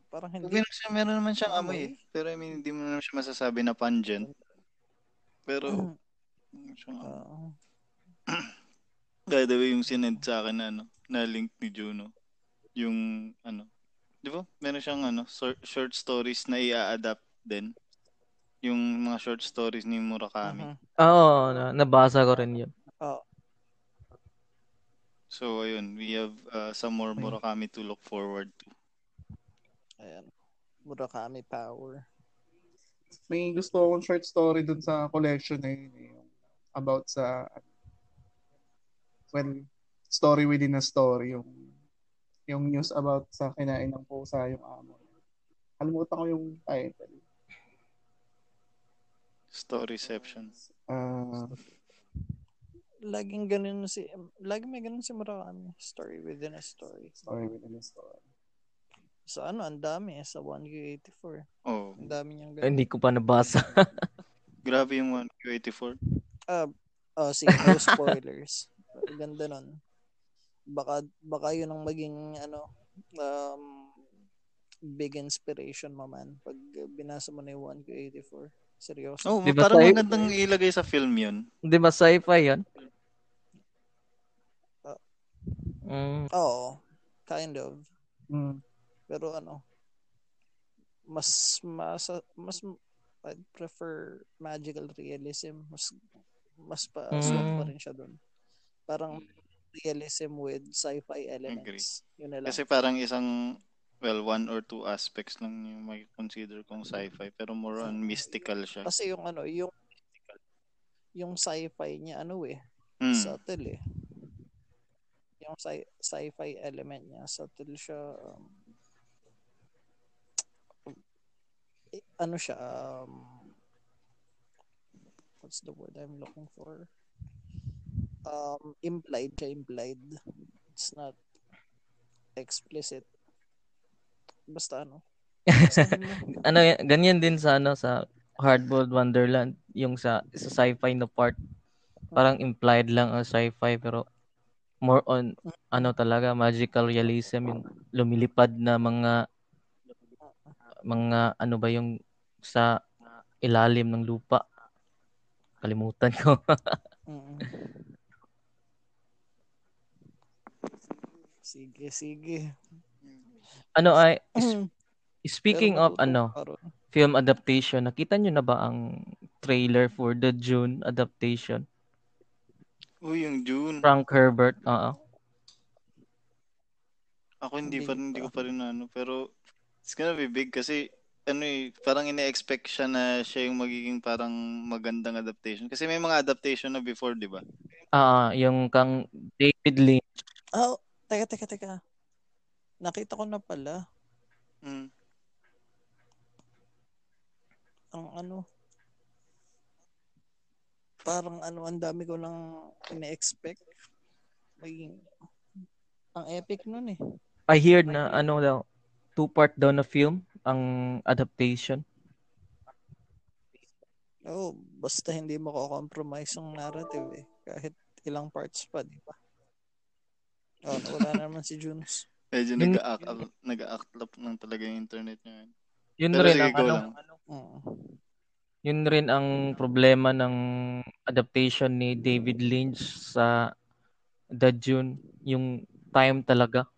Parang Pag hindi. binuksan, meron naman siyang amoy. eh. Pero I mean, hindi mo naman siya masasabi na pungent. Pero, meron siyang amoy. By the way, yung sinend sa akin na, ano, na link ni Juno. Yung, ano, di ba? Meron siyang, ano, short, short stories na i-adapt din. Yung mga short stories ni Murakami. mhm. Oo, na, nabasa ko rin yun. Oo. So, ayun, we have uh, some more Murakami to look forward to. Ayan. Murakami Power. May gusto akong short story dun sa collection na yun. eh, about sa well, story within a story. Yung yung news about sa kinain ng pusa yung amo. Kalimutan ko yung title. Storyception. Ah, Laging ganun si laging may ganun si Murakami. Story within a story. story within a story. Sa ano, ang dami eh, sa 1Q84. Oh, Ang dami niyang ganun. Hindi ko pa nabasa. (laughs) grabe yung 1Q84. Ah, oh, sige, no spoilers. (laughs) Ganda nun. Baka, baka yun ang maging, ano, um, big inspiration mo man pag binasa mo na yung 1Q84. Seryoso. Oh, Di ba parang tayo- magandang ilagay sa film yun. Di ba sci-fi yan? Ah. Mm, Oo, kind of. Mm. Pero ano, mas, mas, mas, I'd prefer magical realism. Mas, mas pa, Mm. swak pa rin siya dun. Parang realism with sci-fi elements. Yun na lang. Kasi parang isang, well, one or two aspects lang yung may consider kong sci-fi. Pero more on mystical siya. Kasi yung ano, yung yung sci-fi niya ano eh, Hmm. subtle eh. Yung sci- sci-fi element niya, subtle siya. Um, eh, ano siya, um, what's the word I'm looking for? Um, implied siya, implied. It's not explicit. Basta ano. (laughs) ano yan- ganyan din sa ano sa Hardboiled Wonderland yung sa sa sci-fi na part parang implied lang ang sci-fi pero more on ano talaga magical realism yung lumilipad na mga mga ano ba yung sa ilalim ng lupa kalimutan ko. (laughs) Sige, sige. Ano ay is- Pero speaking of ano film adaptation nakita nyo na ba ang trailer for the June adaptation Uy, yung June. Frank Herbert oo Ako hindi Hindi pa rin, hindi ko pa rin ano. Pero, it's gonna be big kasi, ano eh, parang ine-expect siya na siya yung magiging parang magandang adaptation. Kasi may mga adaptation na before, di ba? Ah, yung kang David Lynch. Oh, teka, teka, teka. Nakita ko na pala. Mm. Ang ano. Parang ano, ang dami ko nang ine-expect. Maging, ang epic nun eh. I heard na ano daw, two-part daw na film ang adaptation. Oo, basta hindi mo compromise ang narrative eh. Kahit ilang parts pa, di ba? Oh, wala na naman si Junes. Medyo Yun- nag-act, nag-act up ng talaga yung internet niya. Yun Pero rin sige, ang ano, lang. Oo. yun rin ang problema ng adaptation ni David Lynch sa The Dune, yung time talaga.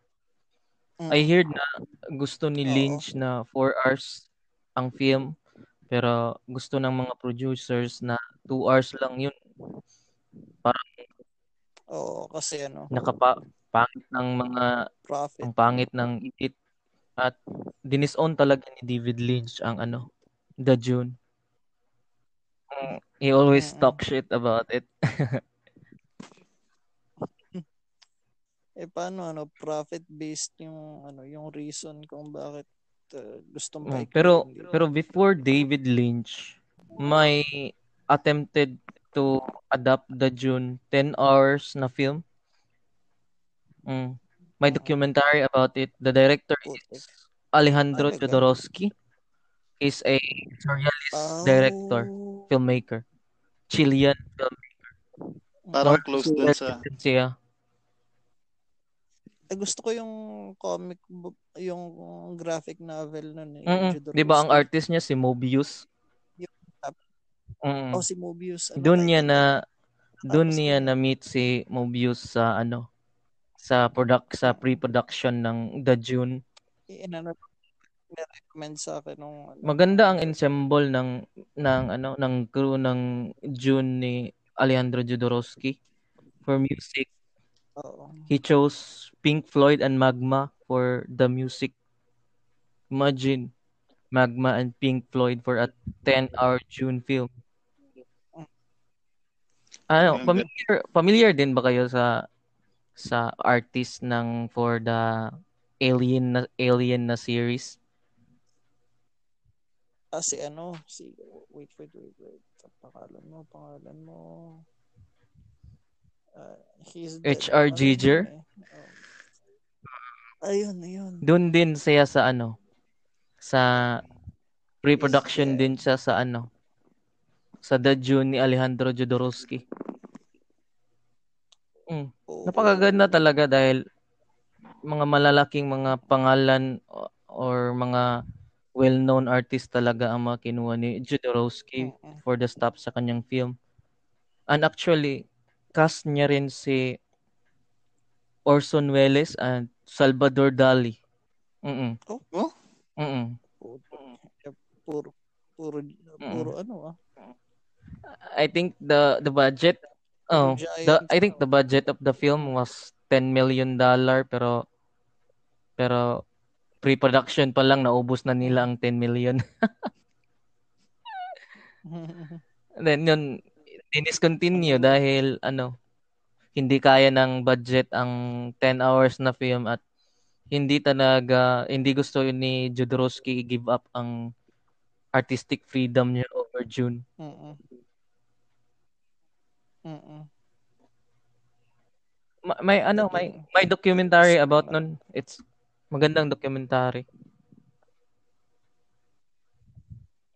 Mm. I heard na gusto ni. Lynch na 4 hours ang film pero gusto ng mga producers na 2 hours lang yun. Oo, kasi ano, Nakapa pangit ng mga profit. ang pangit ng edit at dinisown talaga ni David Lynch ang ano, The Dune. Mm, He always Mm-mm. talk shit about it. (laughs) Eh paano ano, profit based yung ano, yung reason kung bakit uh, gustong Mm, paikutin pero dito. pero before David Lynch may attempted to adapt the Dune 10 hours na film. Mm. May documentary about it. The director Putik. is Alejandro? Jodorowsky. He's a surrealist Oh. director, filmmaker. Chilean filmmaker. Parang North close dun sa... siya. Eh, gusto ko yung comic book, yung graphic novel nun eh. Jodorowsky. 'Di ba ang artist niya si Mobius? Mm. Oh, si Mobius. Ano Doon niya na doon niya na meet si Mobius sa ano sa product sa pre-production ng The Dune. Inano, recommend sa akin nung ano, Maganda ang ensemble ng ng ano ng crew ng Dune ni Alejandro Jodorowsky for music. Oo. He chose Pink Floyd and Magma for the music. Imagine Magma and Pink Floyd for a 10-hour Dune film. Ano, Ang familiar, familiar din ba kayo sa sa artist ng for the Alien na Alien na series? Ah, si ano, si, wait, wait, wait, wait. Pangalan mo, pangalan mo. Ah, he's H.R. ano Giger? eh. Oh. Ayun, ayun. Doon din siya sa ano sa pre-production din siya sa ano sa The Dune ni Alejandro Jodorowsky. Mm. Oo. Napakaganda talaga dahil mga malalaking mga pangalan or mga well-known artist talaga ang mga kinuha ni Jodorowsky Mm-mm. for the stop sa kanyang film. And actually, cast niya rin si Orson Welles and Salvador Dali. Mm-mm. Oh? Mm-mm. Puro, puro, puro ano ah. I think the the budget oh, the I think the budget of the film was 10 million dollar pero pero pre-production pa lang naubos na nila ang 10 million. (laughs) (laughs) Then yun diniscontinue dahil ano hindi kaya ng budget ang 10 hours na film at hindi talaga hindi gusto ni Jodorowsky i-give up ang artistic freedom niya over June. Mm-mm. Mm-mm. Ma- may ano may may documentary about nun. It's magandang documentary.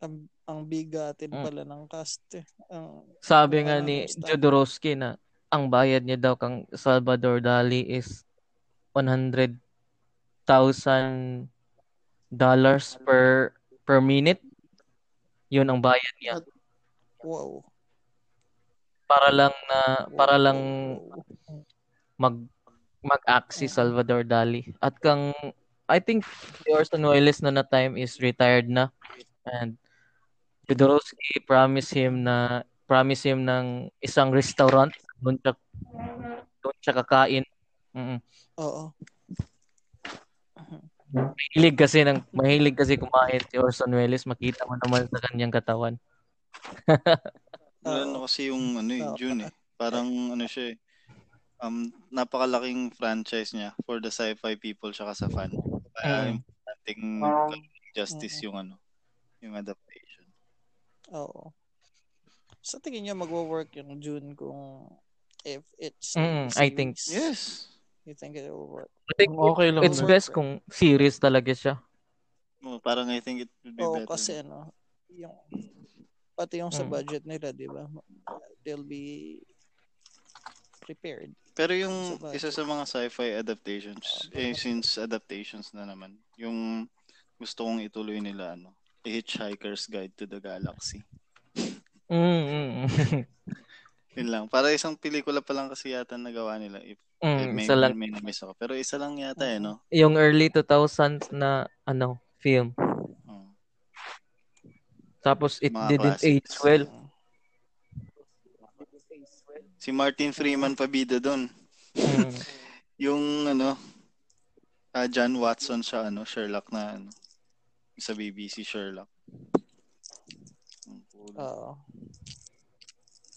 Ang, ang bigatin Mm. pala ng cast eh. Ang, Sabi Yung nga ni. Jodorowsky na ang bayad niya daw kang Salvador Dali is 100,000 dollars per per minute. Yun ang bayad niya wow. Para lang na para lang mag mag-act si Salvador Dali. At kang I think Orson Welles na na time is retired na and Jodorowsky promise him na promise him ng isang restaurant doon siya doon siya kakain. Mm. Oo. Mahilig kasi ng mahilig kasi kumain si Orson Welles, makita mo naman sa kanyang katawan. (laughs) Ano Oo. kasi yung ano eh. June eh. Parang ano siya eh. Um, napakalaking franchise niya for the sci-fi people tsaka sa fan. Kaya Mm. importanteng Um, justice Mm. yung ano, yung adaptation. Oo. Sa tingin niyo magwo-work yung June kung if it's Mm, I think-? Yes. You think it will work? I think okay lang. it's best kung series talaga siya. Oh, parang I think it would be Oo, better. kasi ano, yung pati yung sa Mm. budget nila, di ba? They'll be prepared. Pero yung Sa isa sa mga sci-fi adaptations, Ah, eh, since adaptations na naman, yung gusto kong ituloy nila, ano, A Hitchhiker's Guide to the Galaxy. Mm, mm. (laughs) Yun lang. Para isang pelikula pa lang kasi yata nagawa nila. If, if mm, may, isa lang. may na-miss ako. Pero isa lang yata eh, no? Yung early 2000s na ano, film. Oh. Tapos it Mga didn't classics. age well. Si Martin Freeman pabida doon. Mm. (laughs) Yung ano, ah, John Watson siya, ano, Sherlock na, ano, sa BBC Sherlock. Oo.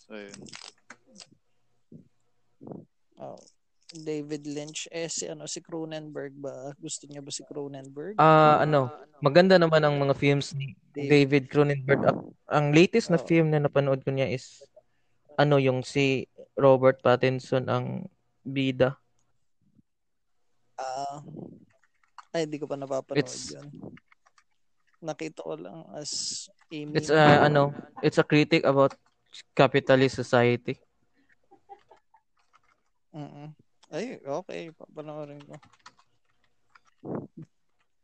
So, yun. Oo. David Lynch. Eh, si, ano, si Cronenberg ba? Gusto niya ba si Cronenberg? Ah, ano, maganda naman ang mga films ni David Cronenberg. Ang- Ang latest na Oo. film na napanood ko niya is ano yung si Robert Pattinson ang bida. Ah, ay, hindi ko pa napapanood It's- yun. Nakita ko lang as Amy. It's a ano, it's a critic about capitalist society. Mm Ay, okay. Papanoorin ko.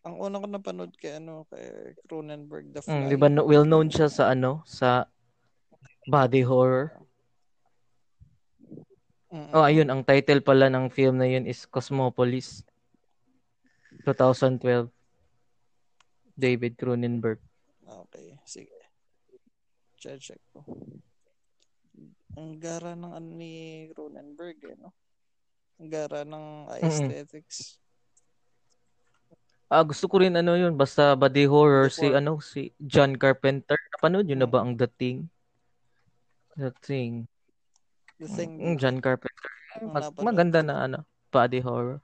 Ang una ko napanood kay ano kay Cronenberg The Fly. Mm, 'di ba no, well known siya sa ano, sa body horror. Mm-mm. Oh, ayun, ang title pala ng film na yun is Cosmopolis. 2012. David Cronenberg. Okay, sige. Check, check ko. Ang gara ng ano ni Cronenberg eh, no? Ang gara ng aesthetics. Ah, gusto ko rin ano yun, basta body horror si ano si John Carpenter. Napanood yun na ba ang The Thing? The Thing. The thing, Mm, John Carpenter. Ang Mag- maganda na ano, body horror.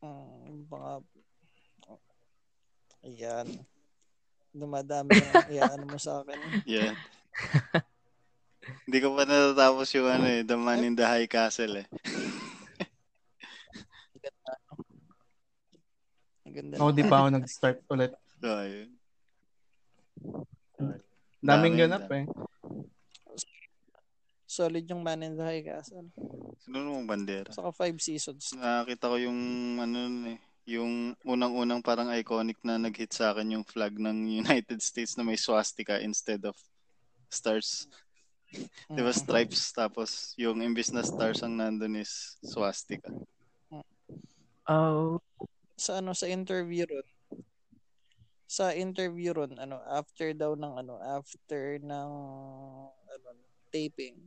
Mm, mga Ayan. Dumadami yung (laughs) iyaano mo sa akin. Yeah. (laughs) Hindi ko pa natatapos yung ano eh, The Man in the High Castle eh. Ang ganda. Ako ng- di pa ako nag-start ulit. So, ayun. Daming Dami, ganap eh. Solid yung Man in the High Castle. Sino namang bandera? Saka five seasons. Nakakita ko yung ano nun eh, yung unang-unang parang iconic na nag-hit sa akin yung flag ng United States na may swastika instead of stars. Di ba stripes tapos yung imbis na stars ang nandun is swastika. Oh, Sa ano, sa interview ron, sa interview ron, ano, after daw ng ano, after ng ano, taping,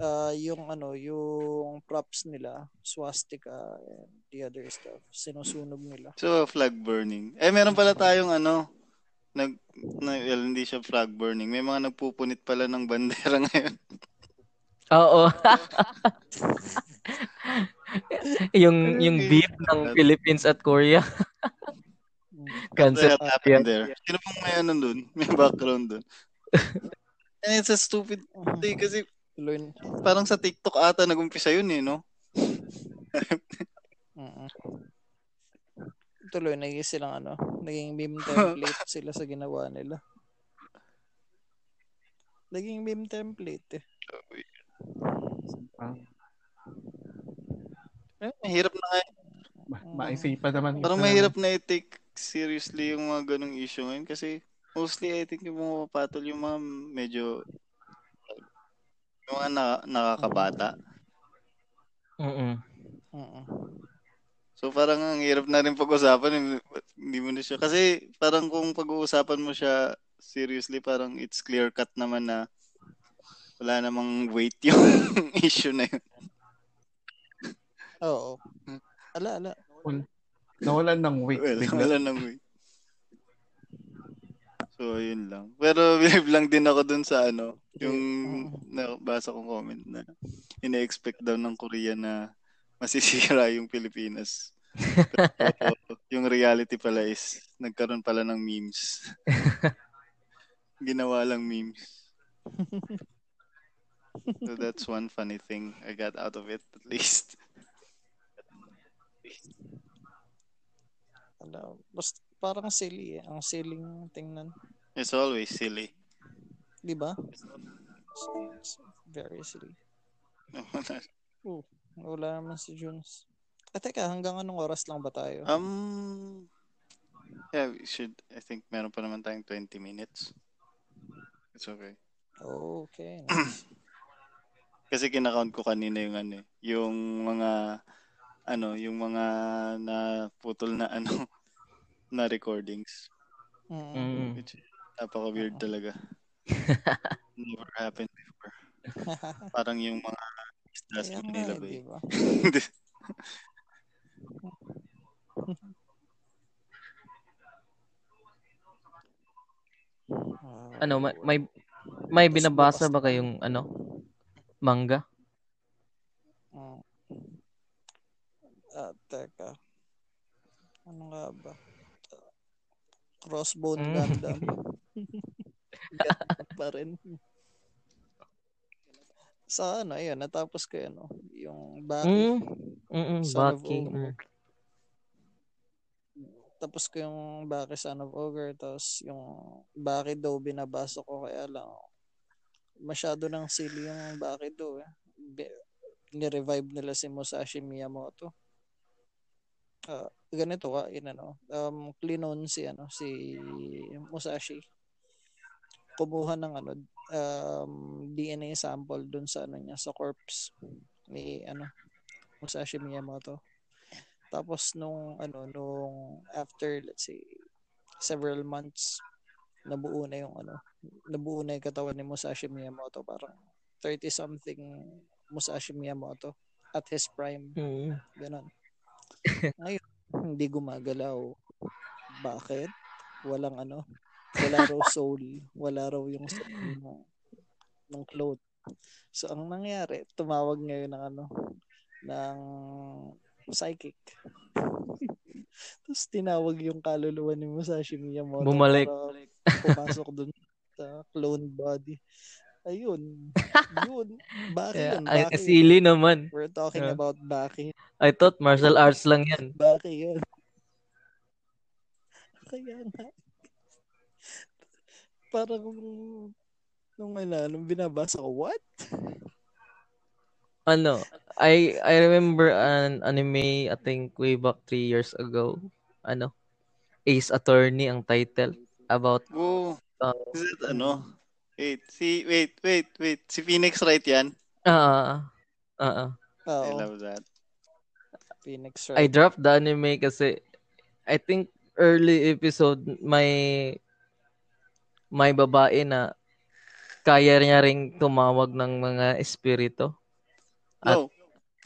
uh, yung ano, yung props nila, swastika and the other stuff, sinusunog nila. So flag burning. Eh meron pala tayong ano nag na, well, hindi siya flag burning. May mga nagpupunit pala ng bandera (laughs) ngayon. oo. (laughs) yung yung beef ng Philippines at Korea. Cancel. happened there? Sino pong may ano dun? (laughs) May background dun. And it's a stupid thing kasi parang sa TikTok ata nag-umpisa yun eh, no? Tuloy, naging silang ano, naging meme (laughs) template sila sa ginawa nila. Naging meme template eh. Ah, Eh, mahirap na nga. ma- maisipan naman. Parang mahirap na i-take seriously yung mga ganong issue ngayon kasi mostly I think yung mga papatol yung mga medyo yung mga na, nakakabata. Mm. Mm-mm. So parang ang hirap na rin pag-usapan, hindi, mo na siya. Kasi parang kung pag-uusapan mo siya seriously, parang it's clear cut naman na wala namang weight (laughs) yung issue na yun. Oo. Ala, ala. Nawalan ng weight. Well, wala nang way. So, yun lang. Pero (laughs) believe lang din ako dun sa ano, yung nabasa kong comment na ina-expect daw ng Korea na masisira yung Pilipinas. (laughs) Pero yung reality pala is nagkaroon pala ng memes. Ginawa lang memes. So that's one funny thing I got out of it at least. Ala, basta parang silly eh. Ang siling tingnan. It's always silly. Di ba? It's very silly. Wala naman si Junes. Ah, teka, hanggang anong oras lang ba tayo? um, yeah, we should, I think meron pa naman tayong 20 minutes. It's okay. Okay. (clears throat) Nice. Kasi kinakount ko kanina yung ano, eh, yung mga ano, yung mga naputol na ano (laughs) na recordings. Mm. Which napaka-weird talaga. (laughs) Never happened before. Parang yung mga sa Kaya Manila eh, ba? (laughs) Ah, Ano, may, may, binabasa ba kayong ano? Manga? Mm. Ah, teka. Ano nga ba? Crossbone Mm. Gundam. (laughs) Gundam pa rin. Sa ano, ayun, natapos ko yun, no? yung Baki. Mm. Mm, Son of Baki. Ogre. Mm. Tapos ko yung Baki Son of Ogre, tapos yung Baki daw binabasa ko, kaya lang, masyado nang silly yung Baki daw, eh. Ni-revive nila si Musashi Miyamoto. Ah, ganito ka, yun ano, um, klinon si, ano, si Musashi. Kumuha ng ano, um, DNA sample dun sa ano niya, sa corpse ni ano, Musashi Miyamoto. Tapos nung ano nung after let's say several months nabuo na yung ano nabuo na yung katawan ni Musashi Miyamoto parang 30 something Musashi Miyamoto at his prime Mm. ganun. Ngayon hindi gumagalaw. Bakit? Walang ano wala raw soul, wala raw yung soul ng, ng cloth. So ang nangyari, tumawag ngayon ng ano ng psychic. (laughs) Tapos tinawag yung kaluluwa ni Musashi Miyamoto Bumalik. pumasok dun sa clone body. Ayun. Yun. Baki Yeah, yun. ay, Baki silly naman. We're talking Yeah. about Baki. I thought martial arts lang yan. Baki yun. Kaya nga. Parang nung ano, nung binabasa ko, what? Ano, I I remember an anime I think way back three years ago. Ano, Ace Attorney ang title about Whoa. uh, Is it ano? Wait, si wait, wait, wait. Si Phoenix Wright 'yan. ah ah ah. I Oo, love that. Phoenix I Wright. dropped the anime kasi I think early episode may may babae na kaya niya ring tumawag ng mga espiritu. At- No.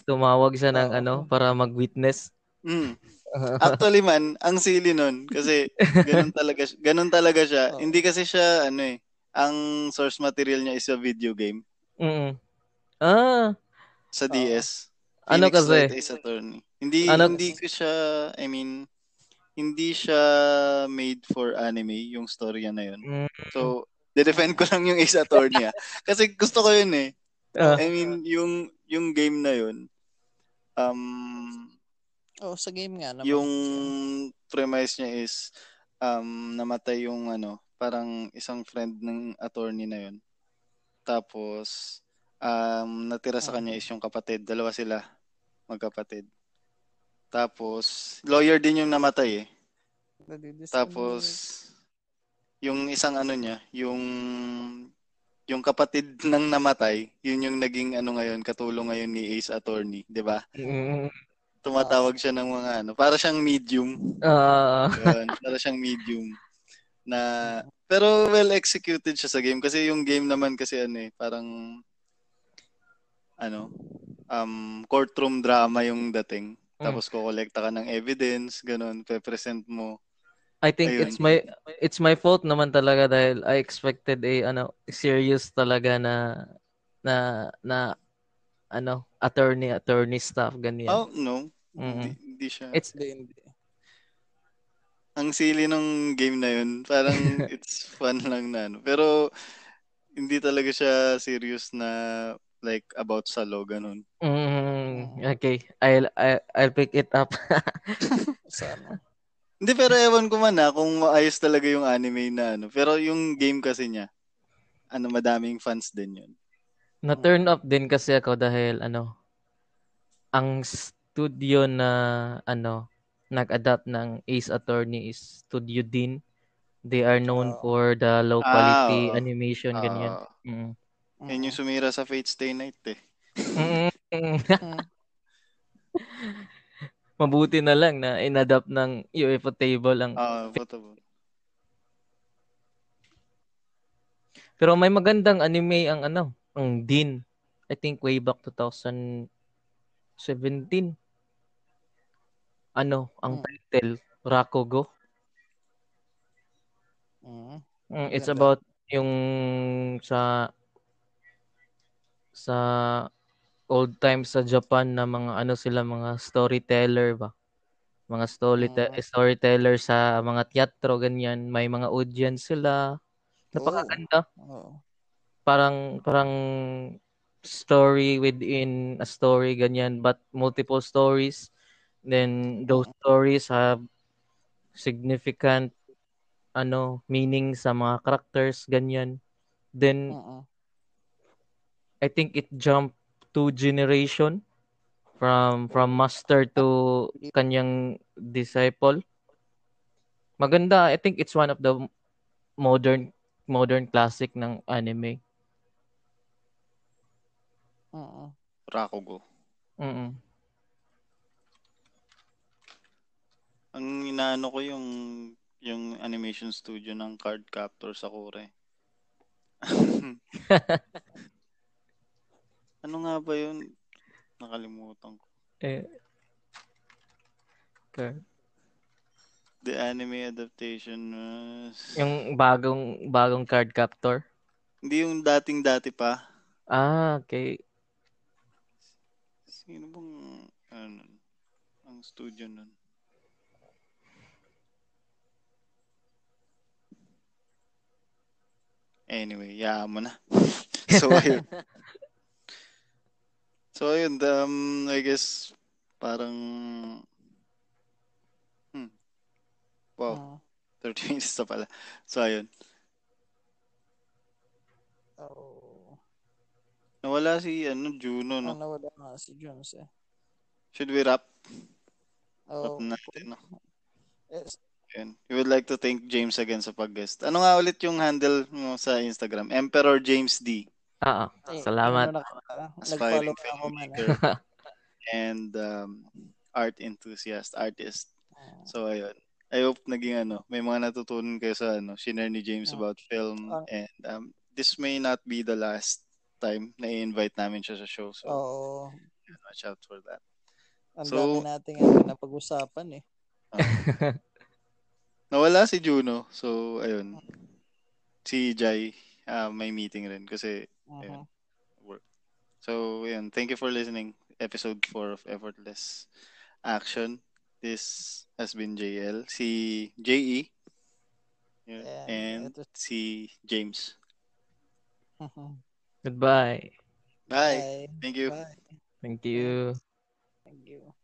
Tumawag siya ng ano para mag-witness. Mm. (laughs) Actually man, ang silly nun kasi ganun talaga ganun talaga siya. Oo. Hindi kasi siya ano eh, ang source material niya is a video game Mm. Ah, sa. DS. Ano Phoenix kasi? Wright Ace Attorney. Hindi Ano- hindi ko siya I mean hindi siya made for anime yung storya na yun. mm, So, de-defend ko lang yung Ace Attorney. (laughs) Kasi gusto ko yun eh. ah, I mean, yung yung game na yun, um, Oh, sa game nga naman. yung premise niya is um, namatay yung ano, parang isang friend ng attorney na yun. Tapos, um, natira sa kanya is yung kapatid. Dalawa sila, magkapatid. Tapos, lawyer din yung namatay eh. Tapos, yung isang ano niya, yung yung kapatid ng namatay, yun yung naging ano ngayon, katulong ngayon ni Ace Attorney, 'di ba? mm, Tumatawag siya ng mga ano, para siyang medium. ah, Yun, para siyang medium na pero well executed siya sa game kasi yung game naman kasi ano eh, parang ano, um courtroom drama yung dating. Tapos kukolekta ka ng evidence, ganun, pe-present mo. I think Ayun. it's my it's my fault naman talaga dahil I expected a ano serious talaga na na na ano attorney attorney stuff ganyan. Oh, no. Mm-mm. Hindi, hindi siya. It's Hindi, hindi. Ang silly ng game na yun. Parang (laughs) it's fun lang na ano. Pero hindi talaga siya serious na like about sa law, ganun. mm, okay. I'll I, I'll pick it up. (laughs) (laughs) Sa ano. Hindi, pero ewan ko man ha, kung maayos talaga yung anime na ano. Pero yung game kasi niya, ano, madaming fans din yun. na turn up din kasi ako dahil ano ang studio na ano nag-adapt ng Ace Attorney is Studio Din. They are known Oh. for the low quality Ah, oo. animation ganyan. Ah, Mm. yun yung sumira sa Fate Stay Night eh. Mm. (laughs) Mabuti na lang na inadapt ng UFO table ang Ah, potable. Pero may magandang anime ang ano, ang Din. I think way back 2017. Ano, ang Mm. title, Rakugo. Mm. Mm, it's about yung sa sa old times sa Japan na mga ano sila mga storyteller ba. Mga story Mm. storyteller sa mga teatro ganyan, may mga audience sila. Napakaganda. Oo. parang parang story within a story ganyan but multiple stories then those stories have significant ano meaning sa mga characters ganyan then Mm-mm. I think it jumped two generation from from master to kanyang disciple maganda I think it's one of the modern modern classic ng anime Mm-mm. Rakugo. mm Ang inaano ko yung yung animation studio ng Card Captor sa. (laughs) ano nga ba yun? Nakalimutan ko. eh okay. The anime adaptation was... Yung bagong bagong card captor. Hindi yung dating-dati pa. Ah, okay. Sino bang... Ano, ang studio nun? Anyway, yaan mo na. (laughs) so, ayun. (laughs) So, ayun. Um, I guess, parang... Hmm. Wow, Mm. 30 (laughs) minutes na pala. So, ayun. Oh. Nawala si, ano, Juno, no? nawala nga si Jones eh. Should we wrap? Oh, Wrap natin, no? yes. Ayun. We would like to thank James again sa pag-guest. Ano nga ulit yung handle mo sa Instagram? Emperor James D. Ah, ah. Eh, Salamat. ano? Aspiring filmmaker and um, art enthusiast, artist. Ah. So, ayun. I hope naging ano, may mga natutunan kayo sa ano, shinare ni James Ah. about film Ah. and um, this may not be the last time na i-invite namin siya sa show. So, Oo. watch out for that. Ang So- dami nating ano, napag-usapan eh. (laughs) Nawala si Juno. So, ayun. Si Jai, ah, may meeting rin kasi Mhm. work. So, yun. Thank you for listening. Episode 4 of Effortless Action. This has been JL. Si JE. Yun. And And ito- si James. Goodbye. Bye. Bye. Thank you. Bye. Thank you. Thank you.